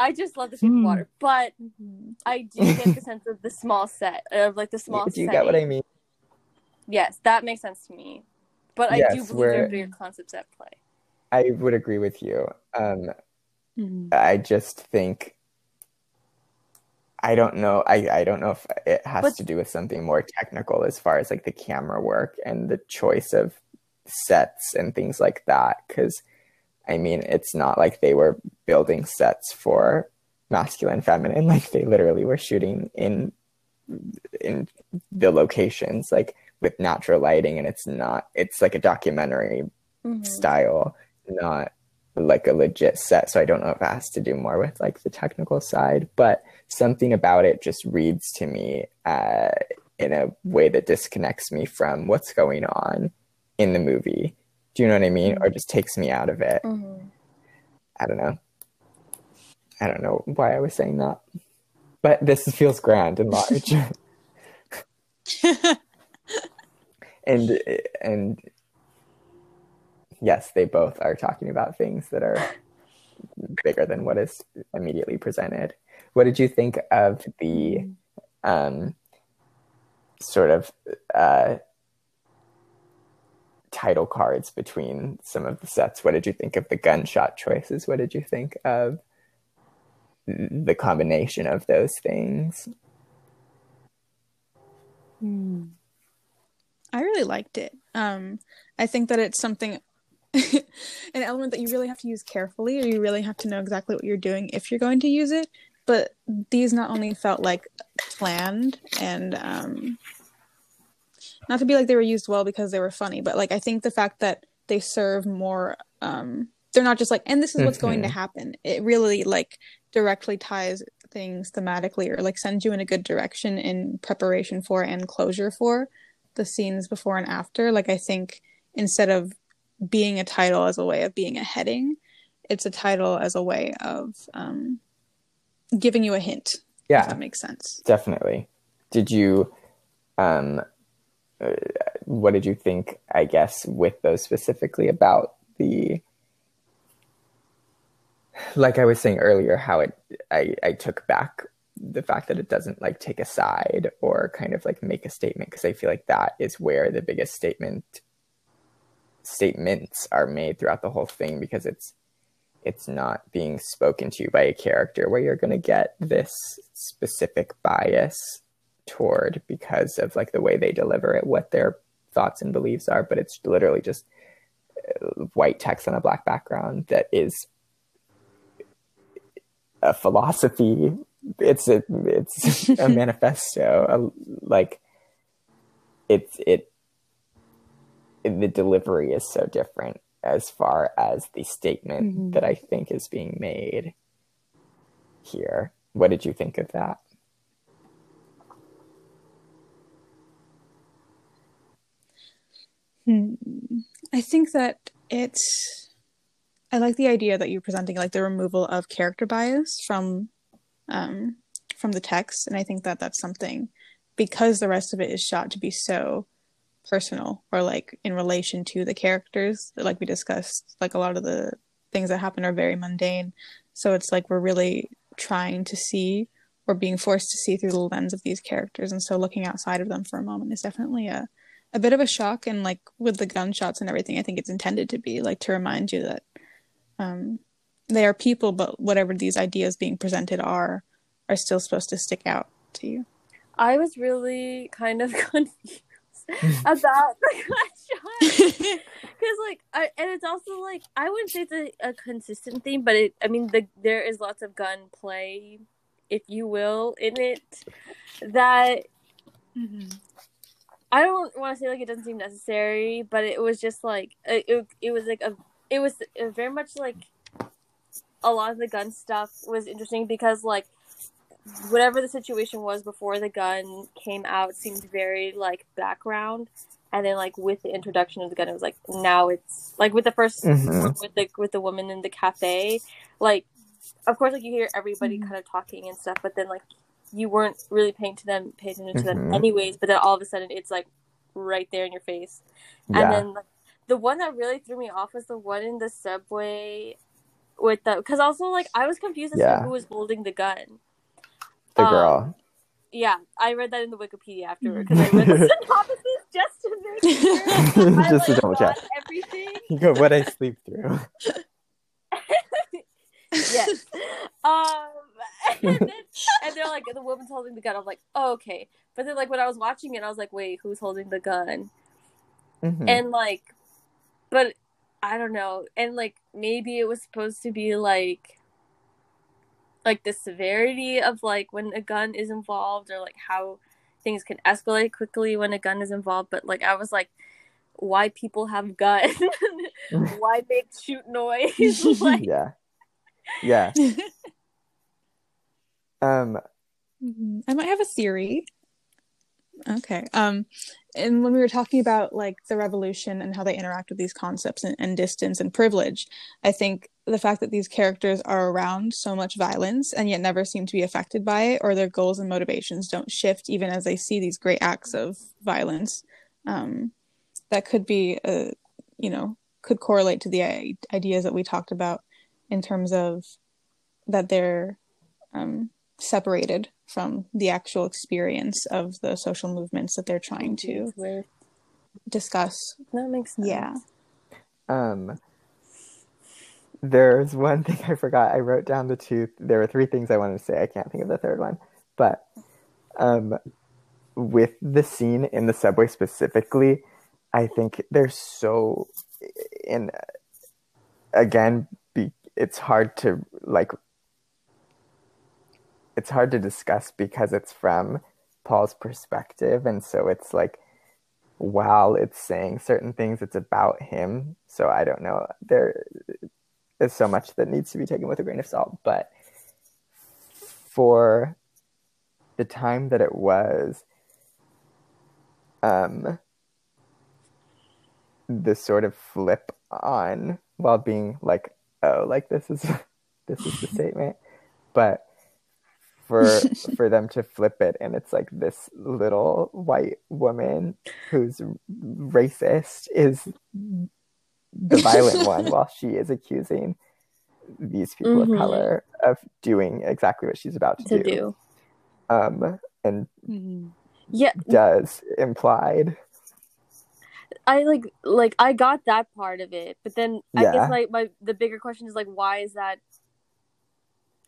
[SPEAKER 1] i just love the shape of
[SPEAKER 3] Hmm.
[SPEAKER 1] water but
[SPEAKER 2] Mhm.
[SPEAKER 1] i do get the sense of the small set of like the small
[SPEAKER 3] do you get what I mean?
[SPEAKER 1] Yes, that makes sense to me. But I do believe there
[SPEAKER 3] we're-
[SPEAKER 1] are bigger concepts at play.
[SPEAKER 3] I would agree with you. Um,
[SPEAKER 2] Mhm.
[SPEAKER 3] I just think I don't know. I, I don't know if it has
[SPEAKER 1] But-
[SPEAKER 3] to do with something more technical as far as like the camera work and the choice of sets and things like that. Because I mean, it's not like they were building sets for masculine, feminine. Like they literally were shooting in in the locations, like with natural lighting, and it's not. It's like a documentary
[SPEAKER 1] Mm-hmm.
[SPEAKER 3] style, not like a legit set. So I don't know if it has to do more with like the technical side, but something about it just reads to me uh, in a way that disconnects me from what's going on in the movie. Do you know what I mean? Or just takes me out of it.
[SPEAKER 1] Mm-hmm.
[SPEAKER 3] I don't know. I don't know why I was saying that. But this feels grand and large. and and yes, they both are talking about things that are bigger than what is immediately presented. What did you think of the um, sort of uh, title cards between some of the sets? What did you think of the gunshot choices? What did you think of the combination of those things?
[SPEAKER 2] Hmm. I really liked it. Um, I think that it's something, an element that you really have to use carefully, or you really have to know exactly what you're doing if you're going to use it. But these not only felt like planned and um, not to be like they were used well because they were funny, but like I think the fact that they serve more, um, they're not just like, and this is what's going to happen. It really like directly ties things thematically or like sends you in a good direction in preparation for and closure for the scenes before and after. Like I think instead of being a title as a way of being a heading, it's a title as a way of um, giving you a hint. If
[SPEAKER 3] Yeah,
[SPEAKER 2] that makes sense.
[SPEAKER 3] definitely. Did you, um, what did you think, I guess, with those specifically about the, like I was saying earlier, how it, I, I took back the fact that it doesn't like take a side or kind of like make a statement because I feel like that is where the biggest statement statements are made throughout the whole thing because it's it's not being spoken to by a character where you're going to get this specific bias toward because of like the way they deliver it what their thoughts and beliefs are but it's literally just uh, white text on a black background that is a philosophy it's a it's a manifesto a, like it's it, the delivery is so different as far as the statement
[SPEAKER 2] Mhm.
[SPEAKER 3] that I think is being made here. What did you think of that?
[SPEAKER 2] Hmm. I think that it's. I like the idea that you're presenting, like the removal of character bias from, um, from the text, and I think that that's something because the rest of it is shot to be so personal or like in relation to the characters like we discussed like a lot of the things that happen are very mundane so it's like we're really trying to see or being forced to see through the lens of these characters and so looking outside of them for a moment is definitely a a bit of a shock and like with the gunshots and everything i think it's intended to be like to remind you that um they are people but whatever these ideas being presented are are still supposed to stick out to you
[SPEAKER 1] I was really kind of confused about the gunshot because, like, I, and it's also like I wouldn't say it's a, a consistent theme, but it. I mean, the there is lots of gun play, if you will, in it. That I don't want to say like it doesn't seem necessary, but it was just like it. It, it was like a. It was uh, very much like a lot of the gun stuff was interesting because like whatever the situation was before the gun came out seemed very like background and then like with the introduction of the gun it was like now it's like with the 1st
[SPEAKER 3] Mhm.
[SPEAKER 1] with the with the woman in the cafe like of course like you hear everybody
[SPEAKER 2] Mhm.
[SPEAKER 1] kind of talking and stuff but then like you weren't really paying to them paying attention to them
[SPEAKER 3] Mhm.
[SPEAKER 1] anyways but then all of a sudden it's like right there in your face and then like, the one that really threw me off was the one in the subway with the because also like I was confused as
[SPEAKER 3] Yeah.
[SPEAKER 1] to who was holding the gun.
[SPEAKER 3] the
[SPEAKER 1] um,
[SPEAKER 3] girl.
[SPEAKER 1] Yeah, I read that in the Wikipedia afterward because I read the synopsis just to make sure. I,
[SPEAKER 3] Just to double check.
[SPEAKER 1] Everything.
[SPEAKER 3] What I sleep through.
[SPEAKER 1] yes. Um, and, then, and they're like, the woman's holding the gun. I'm like, oh, okay. But then, like, when I was watching it, I was like, wait, who's holding the gun?
[SPEAKER 3] Mhm.
[SPEAKER 1] And like, but I don't know. And like, maybe it was supposed to be like, like the severity of like when a gun is involved, or like how things can escalate quickly when a gun is involved. But like, I was like, why people have guns? why make shoot noise? like,
[SPEAKER 3] yeah. Yeah. Um
[SPEAKER 2] Mhm. I might have a theory. Okay. Um, and when we were talking about like the revolution and how they interact with these concepts and, and distance and privilege, I think the fact that these characters are around so much violence and yet never seem to be affected by it, or their goals and motivations don't shift even as they see these great acts of violence, um, that could be, a, you know, could correlate to the ideas that we talked about in terms of that they're um, separated from the actual experience of the social movements that they're trying to
[SPEAKER 1] With-
[SPEAKER 2] discuss.
[SPEAKER 1] That makes sense.
[SPEAKER 2] Yeah.
[SPEAKER 3] Um, there's one thing I forgot. I wrote down the two. There were three things I wanted to say. I can't think of the third one. But um, with the scene in the subway specifically, I think there's so in again. Be, it's hard to like. It's hard to discuss because it's from Paul's perspective, and so it's like while it's saying certain things, it's about him. So I don't know. There is so much that needs to be taken with a grain of salt. But for the time that it was, um, the sort of flip on while being like, oh, like this is this is the statement, but for for them to flip it and it's like this little white woman who's racist is the violent one while she is accusing these people
[SPEAKER 1] Mhm.
[SPEAKER 3] of color of doing exactly what she's about to,
[SPEAKER 1] To
[SPEAKER 3] do.
[SPEAKER 1] do.
[SPEAKER 3] Um, and
[SPEAKER 1] Yeah,
[SPEAKER 3] does implied.
[SPEAKER 1] I like like I got that part of it, but then I guess like my the bigger question is like why is that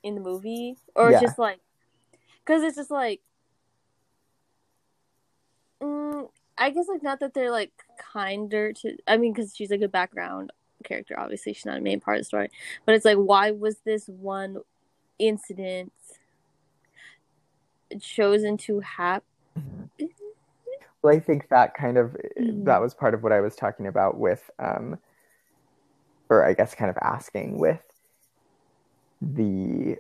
[SPEAKER 1] in the movie or
[SPEAKER 3] Yeah.
[SPEAKER 1] just like because it's just like mm, I guess like not that they're like kinder to I mean because she's like a background character obviously she's not a main part of the story but it's like why was this one incident chosen to happen
[SPEAKER 3] Well, I think that kind of
[SPEAKER 1] Mhm.
[SPEAKER 3] that was part of what I was talking about with, um, or I guess kind of asking with the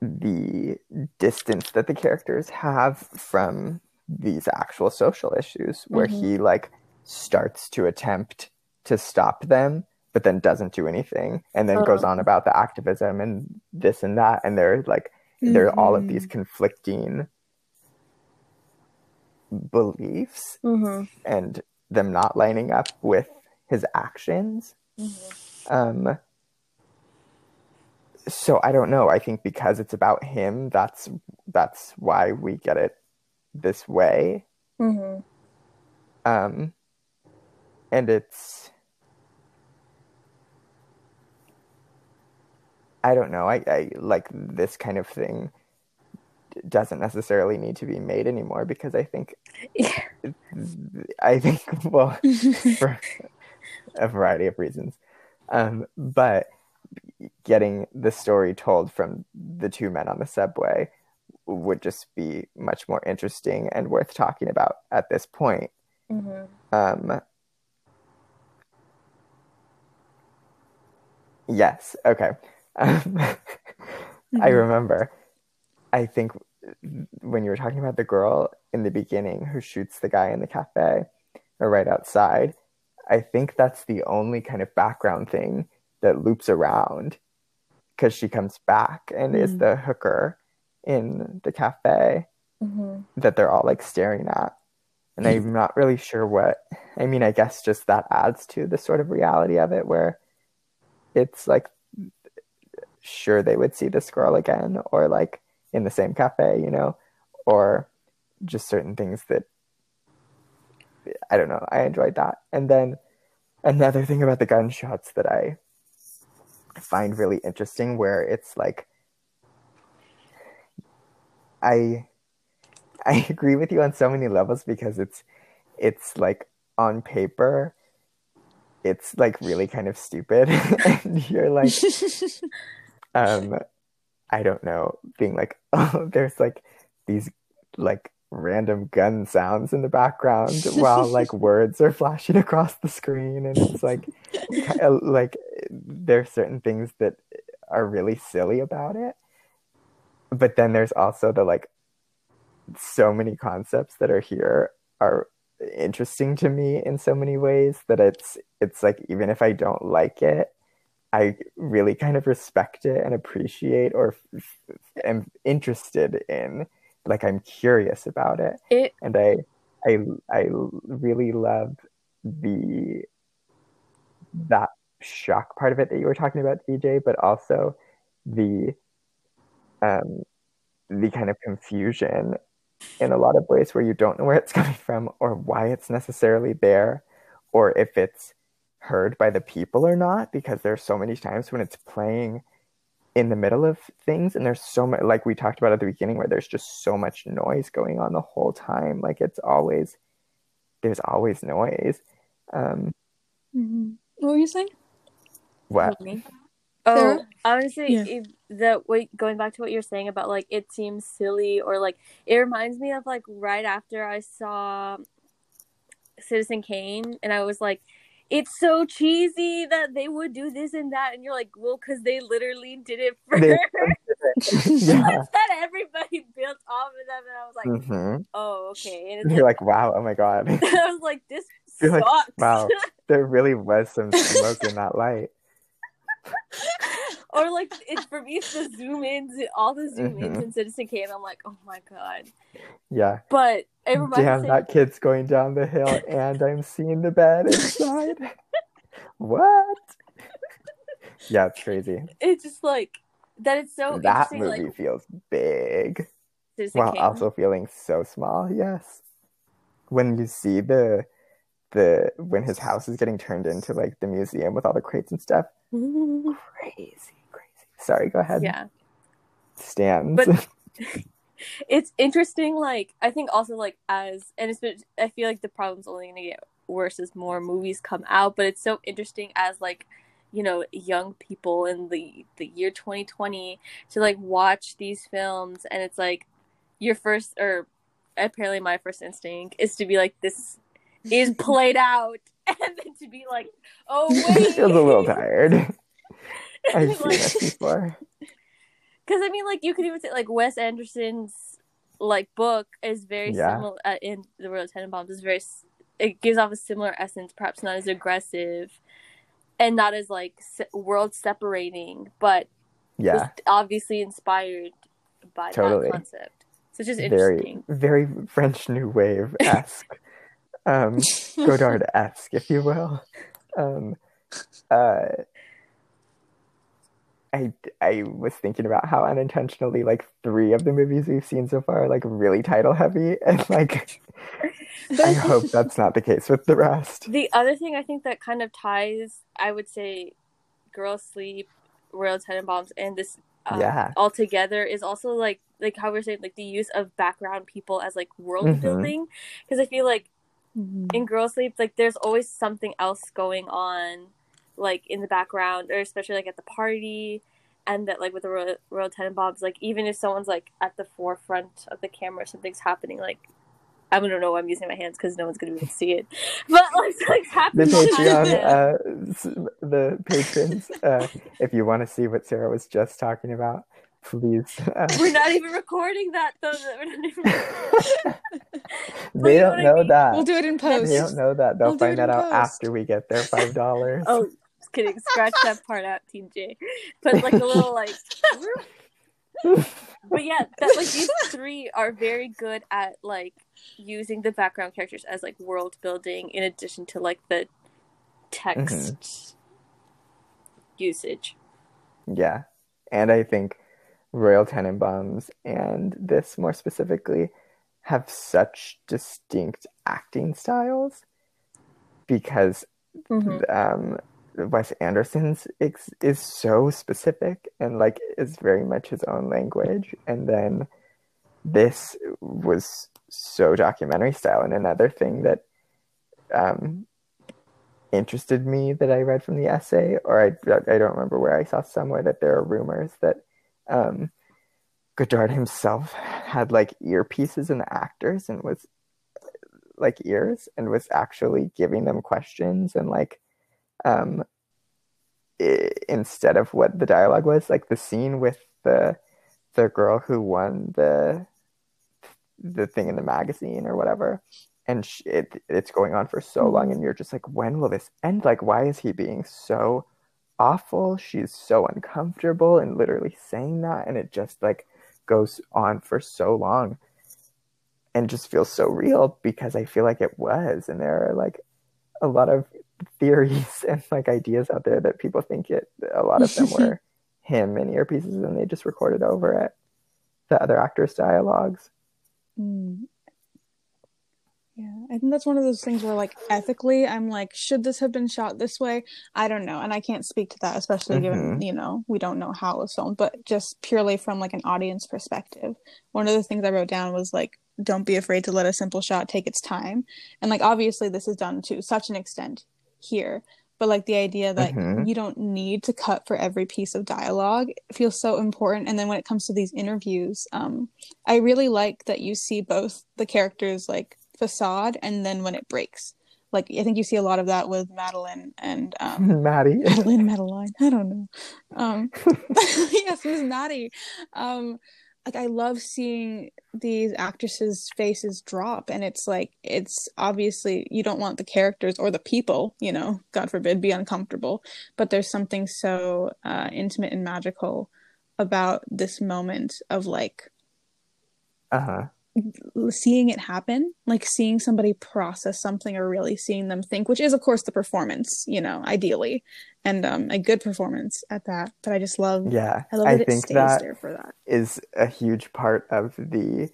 [SPEAKER 3] the distance that the characters have from these actual social issues, where
[SPEAKER 1] Mhm.
[SPEAKER 3] he like starts to attempt to stop them, but then doesn't do anything, and then goes
[SPEAKER 1] Oh.
[SPEAKER 3] on about the activism and this and that, and they're like there are all of these conflicting beliefs
[SPEAKER 1] mm-hmm.
[SPEAKER 3] and them not lining up with his actions. Um, so I don't know. I think because it's about him, that's that's why we get it this way.
[SPEAKER 1] Mm-hmm.
[SPEAKER 3] Um, and it's I don't know. I, I like this kind of thing doesn't necessarily need to be made anymore because I think
[SPEAKER 1] Yeah.
[SPEAKER 3] I think well for a variety of reasons. Um, but getting the story told from the two men on the subway would just be much more interesting and worth talking about at this point.
[SPEAKER 1] Mm-hmm.
[SPEAKER 3] Um, yes, okay. Um, I remember. I think when you were talking about the girl in the beginning who shoots the guy in the cafe or right outside, I think that's the only kind of background thing that loops around because she comes back and is
[SPEAKER 2] Mm.
[SPEAKER 3] the hooker in the cafe
[SPEAKER 1] Mm-hmm.
[SPEAKER 3] that they're all like staring at. And I'm not really sure what, I mean, I guess just that adds to the sort of reality of it where it's like, sure, they would see this girl again or like in the same cafe, you know, or just certain things that I don't know. I enjoyed that. And then another thing about the gunshots that I find really interesting where it's like I I agree with you on so many levels because it's it's like on paper it's like really kind of stupid. And you're like um I don't know being like oh there's like these like random gun sounds in the background while like words are flashing across the screen and it's like ki- like there's certain things that are really silly about it but then there's also the like so many concepts that are here are interesting to me in so many ways that it's it's like even if I don't like it I really kind of respect it and appreciate or f- f- am interested in like I'm curious about it.
[SPEAKER 1] It
[SPEAKER 3] and I I I really love the that shock part of it that you were talking about DJ but also the um the kind of confusion in a lot of ways where you don't know where it's coming from or why it's necessarily there or if it's heard by the people or not because there's so many times when it's playing in the middle of things and there's so much like we talked about at the beginning where there's just so much noise going on the whole time like it's always there's always noise um
[SPEAKER 2] Mhm. What were you saying?
[SPEAKER 3] What
[SPEAKER 1] Me? Oh,
[SPEAKER 2] Sarah?
[SPEAKER 1] honestly,
[SPEAKER 2] Yeah.
[SPEAKER 1] if that wait, going back to what you're saying about like it seems silly or like it reminds me of like right after I saw Citizen Kane, and I was like, it's so cheesy that they would do this and that, and you're like, well, because they literally did it first.
[SPEAKER 3] They- yeah
[SPEAKER 1] that everybody built off of them, and I was like,
[SPEAKER 3] mm-hmm.
[SPEAKER 1] oh, okay. And it's
[SPEAKER 3] you're
[SPEAKER 1] like,
[SPEAKER 3] like wow oh my god
[SPEAKER 1] I was like, this
[SPEAKER 3] You're like, wow there really was some smoke in that light
[SPEAKER 1] or like it's for me it's the zoom ins all the zoom ins
[SPEAKER 3] Mhm.
[SPEAKER 1] in Citizen Kane. I'm like, oh my god.
[SPEAKER 3] yeah
[SPEAKER 1] But it reminds
[SPEAKER 3] Damn,
[SPEAKER 1] me
[SPEAKER 3] that kid's going down the hill and I'm seeing the bed inside. what? yeah, it's crazy.
[SPEAKER 1] it's just like that it's so
[SPEAKER 3] that movie
[SPEAKER 1] like
[SPEAKER 3] feels big
[SPEAKER 1] Citizen
[SPEAKER 3] while
[SPEAKER 1] Kane.
[SPEAKER 3] also feeling so small. Yes. When you see the the when his house is getting turned into like the museum with all the crates and stuff. Crazy. Sorry, go ahead.
[SPEAKER 1] yeah.
[SPEAKER 3] Stands.
[SPEAKER 1] But- it's interesting like i think also like as and it's been i feel like the problem's only going to get worse as more movies come out but it's so interesting as like you know young people in the the year 2020 to like watch these films and it's like your first or apparently my first instinct is to be like this is played out and then to be like oh wait
[SPEAKER 3] feels a little tired. I've seen
[SPEAKER 1] Like-
[SPEAKER 3] this before.
[SPEAKER 1] Because I mean, like you could even say like Wes Anderson's like book is very
[SPEAKER 3] Yeah.
[SPEAKER 1] similar uh, in the World of Tenenbaums is very. It gives off a similar essence, perhaps not as aggressive, and not as like se- world separating, but
[SPEAKER 3] Yeah,
[SPEAKER 1] obviously inspired by
[SPEAKER 3] Totally.
[SPEAKER 1] that concept. So it's just
[SPEAKER 3] very, very French New Wave esque, um, Godard esque, if you will. Um, uh, I I was thinking about how unintentionally like three of the movies we've seen so far are like really title heavy, and like I hope that's not the case with the rest.
[SPEAKER 1] The other thing I think that kind of ties, I would say, Girl Asleep, Royal Tenenbaums, and this uh,
[SPEAKER 3] Yeah.
[SPEAKER 1] all together is also like like how we're saying like the use of background people as like world
[SPEAKER 3] Mhm.
[SPEAKER 1] building because I feel like
[SPEAKER 2] Mhm.
[SPEAKER 1] in Girl Asleep like there's always something else going on like in the background or especially like at the party and that like with the Royal, Royal Tenenbaums like even if someone's like at the forefront of the camera something's happening like I don't know why I'm using my hands because no one's gonna be able to see it but like something's
[SPEAKER 3] The Patreon, uh, the patrons, uh, if you want to see what Sarah was just talking about, please. Uh,
[SPEAKER 1] We're not even recording that though. We're not even...
[SPEAKER 3] they don't
[SPEAKER 1] what I
[SPEAKER 3] know
[SPEAKER 1] mean?
[SPEAKER 3] that.
[SPEAKER 2] We'll do it in post.
[SPEAKER 3] They don't know that. They'll
[SPEAKER 2] We'll
[SPEAKER 3] find that out
[SPEAKER 2] post.
[SPEAKER 3] after we get their five dollars.
[SPEAKER 1] oh, just kidding. Scratch that part out, TJ. J. Put like a little like. but yeah, that like these three are very good at like using the background characters as like world building in addition to like the text usage.
[SPEAKER 3] Yeah, and I think Royal Tenenbaums and this more specifically have such distinct acting styles because um, Wes Anderson's ex- is so specific and like is very much his own language, and then this was so documentary style. And another thing that um, interested me that I read from the essay, or I I don't remember where I saw somewhere that there are rumors that um, Godard himself had like earpieces in the actors and was like ears and was actually giving them questions and like um i- instead of what the dialogue was like the scene with the the girl who won the the thing in the magazine or whatever and sh- it it's going on for so long and you're just like when will this end like why is he being so awful she's so uncomfortable and literally saying that and it just like goes on for so long and just feels so real because I feel like it was. And there are like a lot of theories and like ideas out there that people think it, a lot of them were him in earpieces and they just recorded over it, the other actors' dialogues.
[SPEAKER 2] Mm. Yeah, I think that's one of those things where, like, ethically, I'm like, should this have been shot this way? I don't know, and I can't speak to that, especially given you know we don't know how it was filmed. But just purely from like an audience perspective, one of the things I wrote down was like, don't be afraid to let a simple shot take its time, and like obviously this is done to such an extent here, but like the idea that
[SPEAKER 3] Mhm.
[SPEAKER 2] you don't need to cut for every piece of dialogue feels so important. And then when it comes to these interviews, um, I really like that you see both the characters like facade and then when it breaks. Like I think you see a lot of that with Madeline and um
[SPEAKER 3] Maddie.
[SPEAKER 2] Madeline Madeline. I don't know. Um yes, Miss Maddie. Um like I love seeing these actresses' faces drop and it's like it's obviously you don't want the characters or the people, you know, God forbid, be uncomfortable. But there's something so uh intimate and magical about this moment of like
[SPEAKER 3] Uh huh.
[SPEAKER 2] Seeing it happen, like seeing somebody process something or really seeing them think, which is of course the performance, you know, ideally, and um, a good performance at that. But I just love,
[SPEAKER 3] Yeah.
[SPEAKER 2] I love
[SPEAKER 3] I
[SPEAKER 2] that it
[SPEAKER 3] think
[SPEAKER 2] stays
[SPEAKER 3] that
[SPEAKER 2] there for that.
[SPEAKER 3] is a huge part of the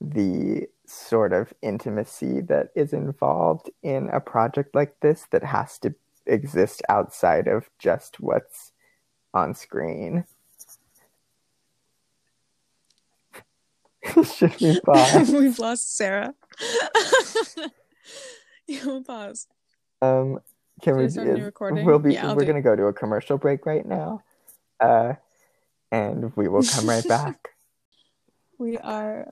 [SPEAKER 3] the sort of intimacy that is involved in a project like this that has to exist outside of just what's on screen. Should we pause?
[SPEAKER 2] We've lost Sarah. you will pause.
[SPEAKER 3] Um, can
[SPEAKER 2] Should we
[SPEAKER 3] is,
[SPEAKER 2] recording?
[SPEAKER 3] We'll be.
[SPEAKER 2] Yeah,
[SPEAKER 3] we're gonna go to a commercial break right now, uh, and we will come right back.
[SPEAKER 2] We are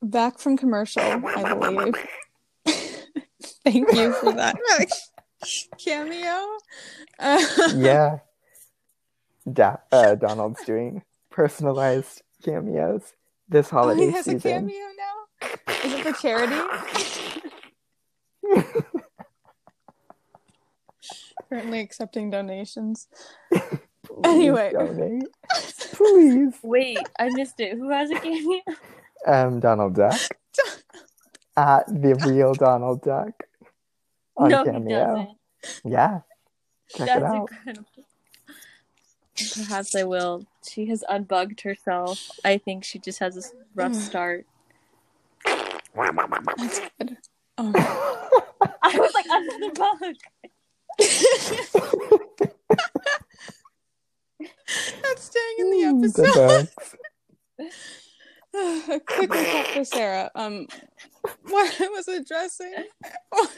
[SPEAKER 2] back from commercial, I believe. Thank you for that cameo. Uh,
[SPEAKER 3] yeah. Da- uh, Donald's doing personalized cameos this
[SPEAKER 2] oh,
[SPEAKER 3] holiday
[SPEAKER 2] he has a cameo now. Is it for charity? Currently accepting donations.
[SPEAKER 3] Please
[SPEAKER 2] Anyway.
[SPEAKER 3] donate. Please.
[SPEAKER 1] Wait, I missed it. Who has a cameo?
[SPEAKER 3] Um, Donald Duck at the real Donald Duck on
[SPEAKER 1] no,
[SPEAKER 3] Cameo.
[SPEAKER 1] he.
[SPEAKER 3] Yeah, check
[SPEAKER 1] That's
[SPEAKER 3] it out.
[SPEAKER 1] incredible. Perhaps I will. She has unbugged herself. I think she just has a rough start.
[SPEAKER 2] That's good. Oh.
[SPEAKER 1] I was like, another bug.
[SPEAKER 2] That's staying in the
[SPEAKER 3] Mm,
[SPEAKER 2] episode. a quick recap for Sarah. Um, what I was addressing was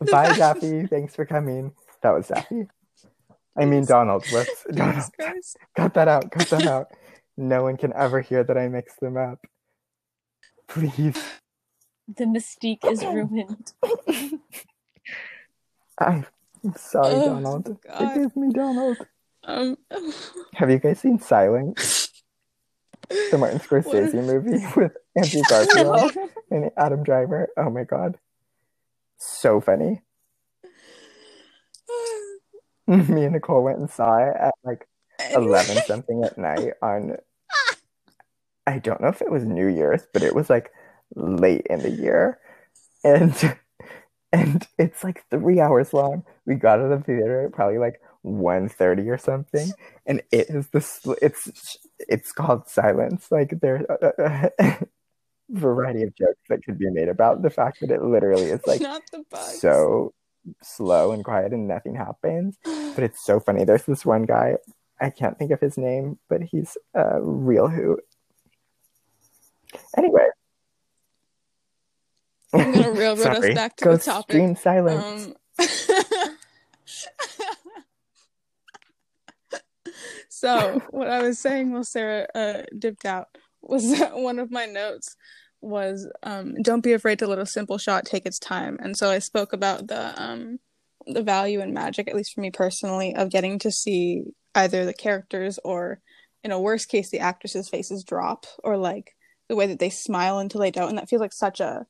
[SPEAKER 2] the
[SPEAKER 3] Bye,
[SPEAKER 2] fact-
[SPEAKER 3] Daffy. Thanks for coming. That was Daffy. I mean Donald. Whoops. Donald.
[SPEAKER 2] Christ.
[SPEAKER 3] Cut that out. Cut that out. No one can ever hear that I mix them up. Please.
[SPEAKER 1] The mystique is ruined.
[SPEAKER 3] I'm sorry,
[SPEAKER 2] Oh,
[SPEAKER 3] Donald.
[SPEAKER 2] God.
[SPEAKER 3] Forgive me, Donald.
[SPEAKER 2] Um,
[SPEAKER 3] Have you guys seen Silence? The Martin Scorsese movie with Andrew Garfield and Adam Driver. Oh my god. So funny. Me and Nicole went and saw it at like 11 something at night on I don't know if it was New Year's, but it was like late in the year. And and it's like 3 hours long. We got out of the theater at probably like 1:30 or something, and it is the it's it's called Silence. Like there's a, a variety of jokes that could be made about the fact that it literally is like
[SPEAKER 2] not the bugs.
[SPEAKER 3] so slow and quiet and nothing happens but it's so funny. There's this one guy, I can't think of his name, but he's a real hoot. Anyway,
[SPEAKER 2] I'm gonna railroad us back to
[SPEAKER 3] Go
[SPEAKER 2] the topic.
[SPEAKER 3] Stream silence.
[SPEAKER 2] Um, so what I was saying while Sarah uh, dipped out was that one of my notes was um, don't be afraid to let a simple shot take its time. And so I spoke about the um, the value and magic, at least for me personally, of getting to see either the characters or, in a worst case, the actresses' faces drop, or like the way that they smile until they don't. And that feels like such a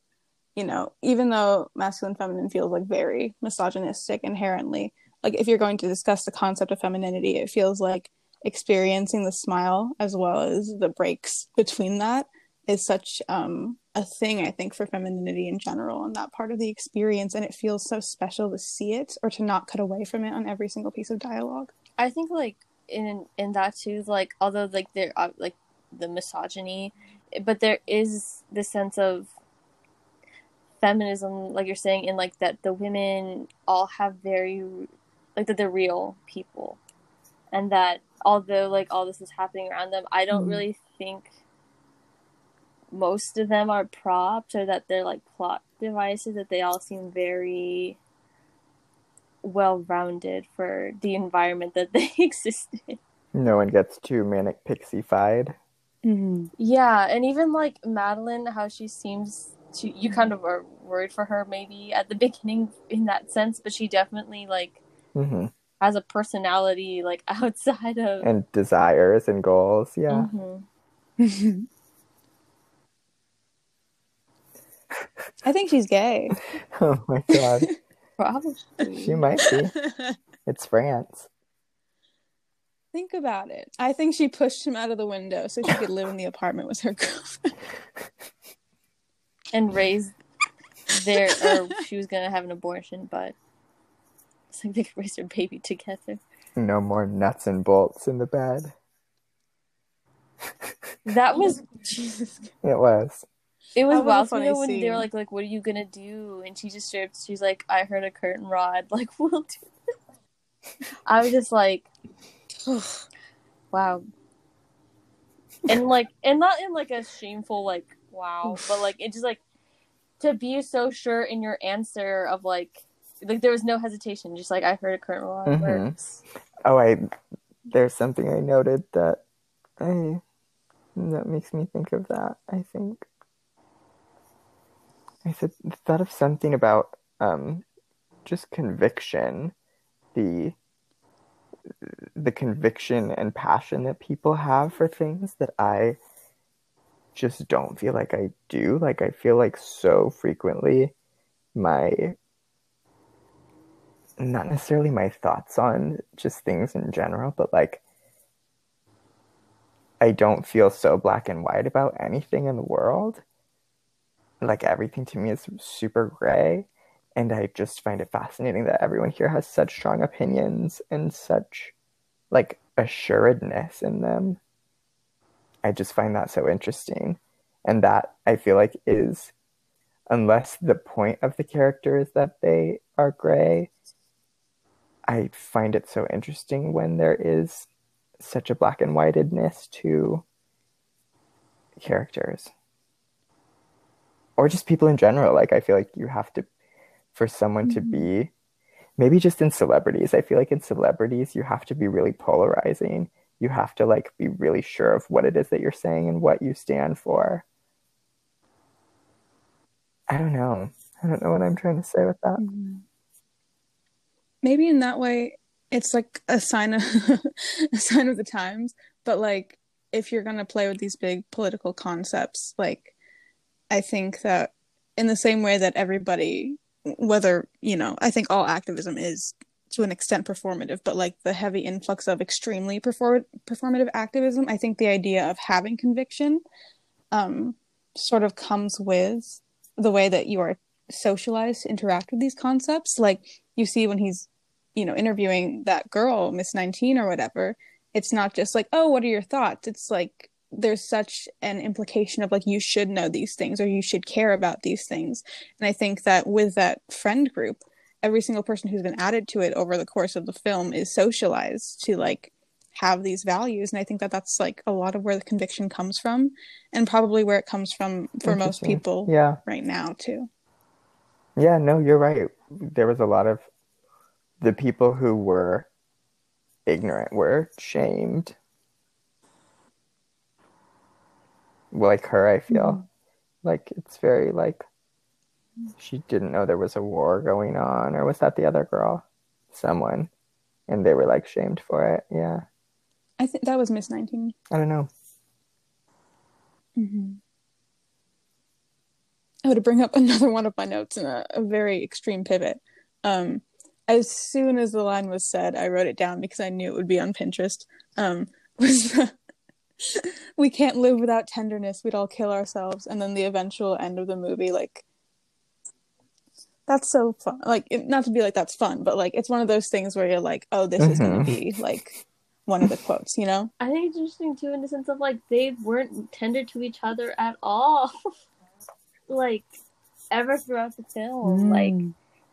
[SPEAKER 2] you know, even though masculine feminine feels like very misogynistic inherently, like if you're going to discuss the concept of femininity, it feels like experiencing the smile as well as the breaks between that is such um a thing I think for femininity in general and that part of the experience and it feels so special to see it or to not cut away from it on every single piece of dialogue.
[SPEAKER 1] I think like in in that too, like although like there are like the misogyny, but there is the sense of feminism, like you're saying, in like that the women all have very like that they're real people, and that although like all this is happening around them, I don't
[SPEAKER 2] Mhm.
[SPEAKER 1] really think most of them are props or that they're like plot devices. That they all seem very well rounded for the environment that they exist in.
[SPEAKER 3] no one gets too manic pixie-fied.
[SPEAKER 2] Mm-hmm.
[SPEAKER 1] Yeah, and even like Madeline, how she seems to you kind of are worried for her maybe at the beginning in that sense, but she definitely like
[SPEAKER 3] hmm
[SPEAKER 1] has a personality like outside of
[SPEAKER 3] And desires and goals. Yeah.
[SPEAKER 1] Mhm.
[SPEAKER 2] I think she's gay.
[SPEAKER 3] Oh my god.
[SPEAKER 1] probably.
[SPEAKER 3] she might be. It's France.
[SPEAKER 2] Think about it. I think she pushed him out of the window so she could live in the apartment with her girlfriend.
[SPEAKER 1] and raise their or she was gonna have an abortion, but it's like they could raise their baby together.
[SPEAKER 3] No more nuts and bolts in the bed.
[SPEAKER 1] That was Jesus.
[SPEAKER 3] It was.
[SPEAKER 1] It was
[SPEAKER 2] was
[SPEAKER 1] wild to me
[SPEAKER 2] funny
[SPEAKER 1] though when they were like, like, what are you gonna do? And she just straight up, she's like, I heard a curtain rod. Like, we'll do this. I was just like, wow. And like, and not in like a shameful like, wow, but like it just like to be so sure in your answer of like, like there was no hesitation. Just like I heard a curtain rod
[SPEAKER 3] Mhm. Oh, I there's something I noted that I that makes me think of that. I think I said thought of something about um just conviction, the the conviction and passion that people have for things that I just don't feel like I do. Like I feel like so frequently my not necessarily my thoughts on just things in general, but like I don't feel so black and white about anything in the world. Like everything to me is super gray. And I just find it fascinating that everyone here has such strong opinions and such like assuredness in them. I just find that so interesting. And that I feel like is, unless the point of the character is that they are gray, I find it so interesting when there is such a black and whitedness to characters or just people in general like i feel like you have to for someone to mm-hmm. be maybe just in celebrities i feel like in celebrities you have to be really polarizing. You have to like be really sure of what it is that you're saying and what you stand for. I don't know. I don't know what i'm trying to say with that. Mm-hmm.
[SPEAKER 2] Maybe in that way it's like a sign of a sign of the times but like if you're going to play with these big political concepts like i think that in the same way that everybody whether you know i think all activism is to an extent performative but like the heavy influx of extremely perform- performative activism i think the idea of having conviction um sort of comes with the way that you are socialized to interact with these concepts. Like you see when he's you know interviewing that girl miss 19 or whatever it's not just like oh what are your thoughts? It's like there's such an implication of like you should know these things or you should care about these things. And i think that with that friend group every single person who's been added to it over the course of the film is socialized to like have these values. And i think that that's like a lot of where the conviction comes from and probably where it comes from for most people
[SPEAKER 3] yeah.
[SPEAKER 2] right now too.
[SPEAKER 3] Yeah, no, you're right. There was a lot of the people who were ignorant were shamed. Like her, I feel. Like it's very like she didn't know there was a war going on, or was that the other girl? Someone. And they were like shamed for it. Yeah.
[SPEAKER 2] i think that was miss 19
[SPEAKER 3] I don't know.
[SPEAKER 2] Mm-hmm. Oh, to bring up another one of my notes in a, a very extreme pivot. Um, as soon as the line was said, I wrote it down because I knew it would be on Pinterest. Um, was the, we can't live without tenderness. We'd all kill ourselves. And then the eventual end of the movie, like that's so fun. Like it, not to be like that's fun, but like it's one of those things where you're like, oh, this is gonna
[SPEAKER 3] Mhm.
[SPEAKER 2] be like one of the quotes, you know?
[SPEAKER 1] I think it's interesting too in the sense of like they weren't tender to each other at all. like ever throughout the film. Like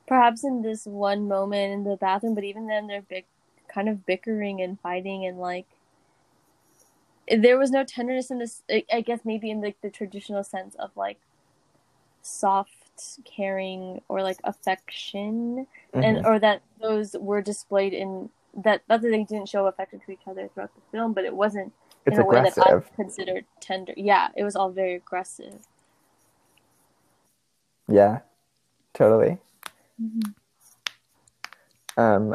[SPEAKER 1] perhaps in this one moment in the bathroom, but even then they're big kind of bickering and fighting and like there was no tenderness in this I- I guess maybe in like the traditional sense of like soft caring or like affection and
[SPEAKER 3] Mhm.
[SPEAKER 1] or that those were displayed in that not that they didn't show affection to each other throughout the film, but it wasn't
[SPEAKER 3] it's
[SPEAKER 1] in a way that I
[SPEAKER 3] aggressive.
[SPEAKER 1] considered tender. Yeah, it was all very aggressive.
[SPEAKER 3] Yeah. Totally. Um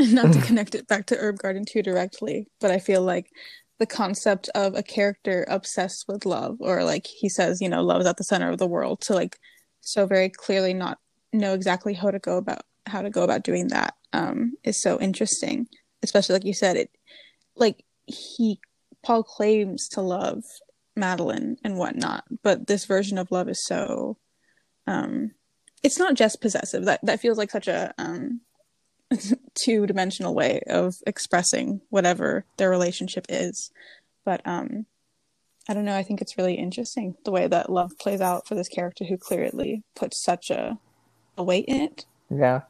[SPEAKER 2] not to connect it back to Herb Garden too directly, but I feel like the concept of a character obsessed with love, or like he says, you know, love is at the center of the world, to like so very clearly not know exactly how to go about how to go about doing that um, is so interesting. Especially like you said, it like he Paul claims to love Madeline and whatnot, but this version of love is so um it's not just possessive. That that feels like such a um two dimensional way of expressing whatever their relationship is. But um I don't know. I think it's really interesting the way that love plays out for this character who clearly puts such a, a weight in it.
[SPEAKER 3] Yeah.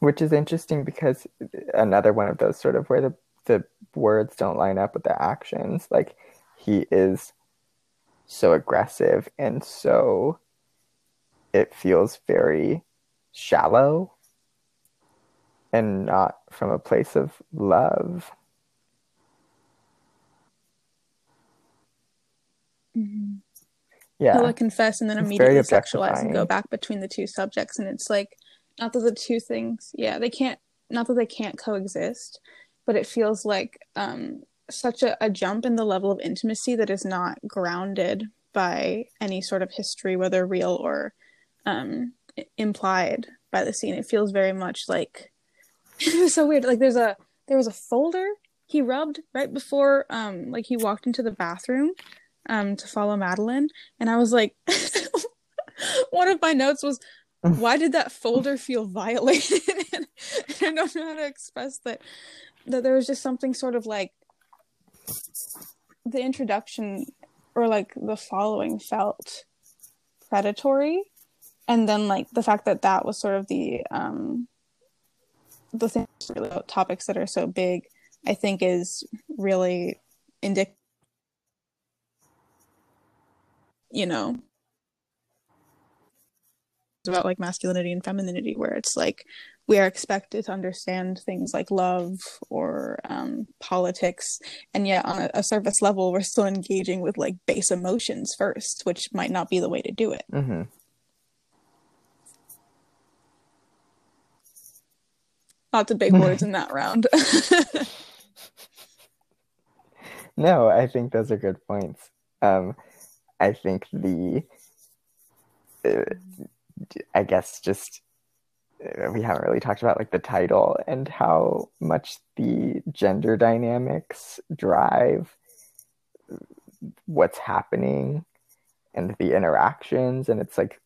[SPEAKER 3] Which is interesting because another one of those sort of where the, the words don't line up with the actions. Like he is so aggressive and so it feels very shallow and not from a place of love.
[SPEAKER 2] Mm-hmm.
[SPEAKER 3] Yeah.
[SPEAKER 2] Confess and then
[SPEAKER 3] It's
[SPEAKER 2] immediately sexualize and go back between the two subjects. And it's like, not that the two things, yeah, they can't, not that they can't coexist, but it feels like um, such a, a jump in the level of intimacy that is not grounded by any sort of history, whether real or um, implied by the scene. It feels very much like it was so weird. Like there's a there was a folder he rubbed right before um like he walked into the bathroom um to follow Madeline, and I was like, one of my notes was. Why did that folder feel violated? and I don't know how to express that. That there was just something sort of like the introduction or like the following felt predatory and then like the fact that that was sort of the um the thing really about topics that are so big i think is really indicative you know about like masculinity and femininity where it's like we are expected to understand things like love or um, politics and yet on a, a surface level we're still engaging with like base emotions first which might not be the way to do it.
[SPEAKER 3] Hmm
[SPEAKER 2] lots of big words in that round
[SPEAKER 3] No, I think those are good points. Um, I think the, uh, I guess just uh, we haven't really talked about like the title and how much the gender dynamics drive what's happening and the interactions, and it's like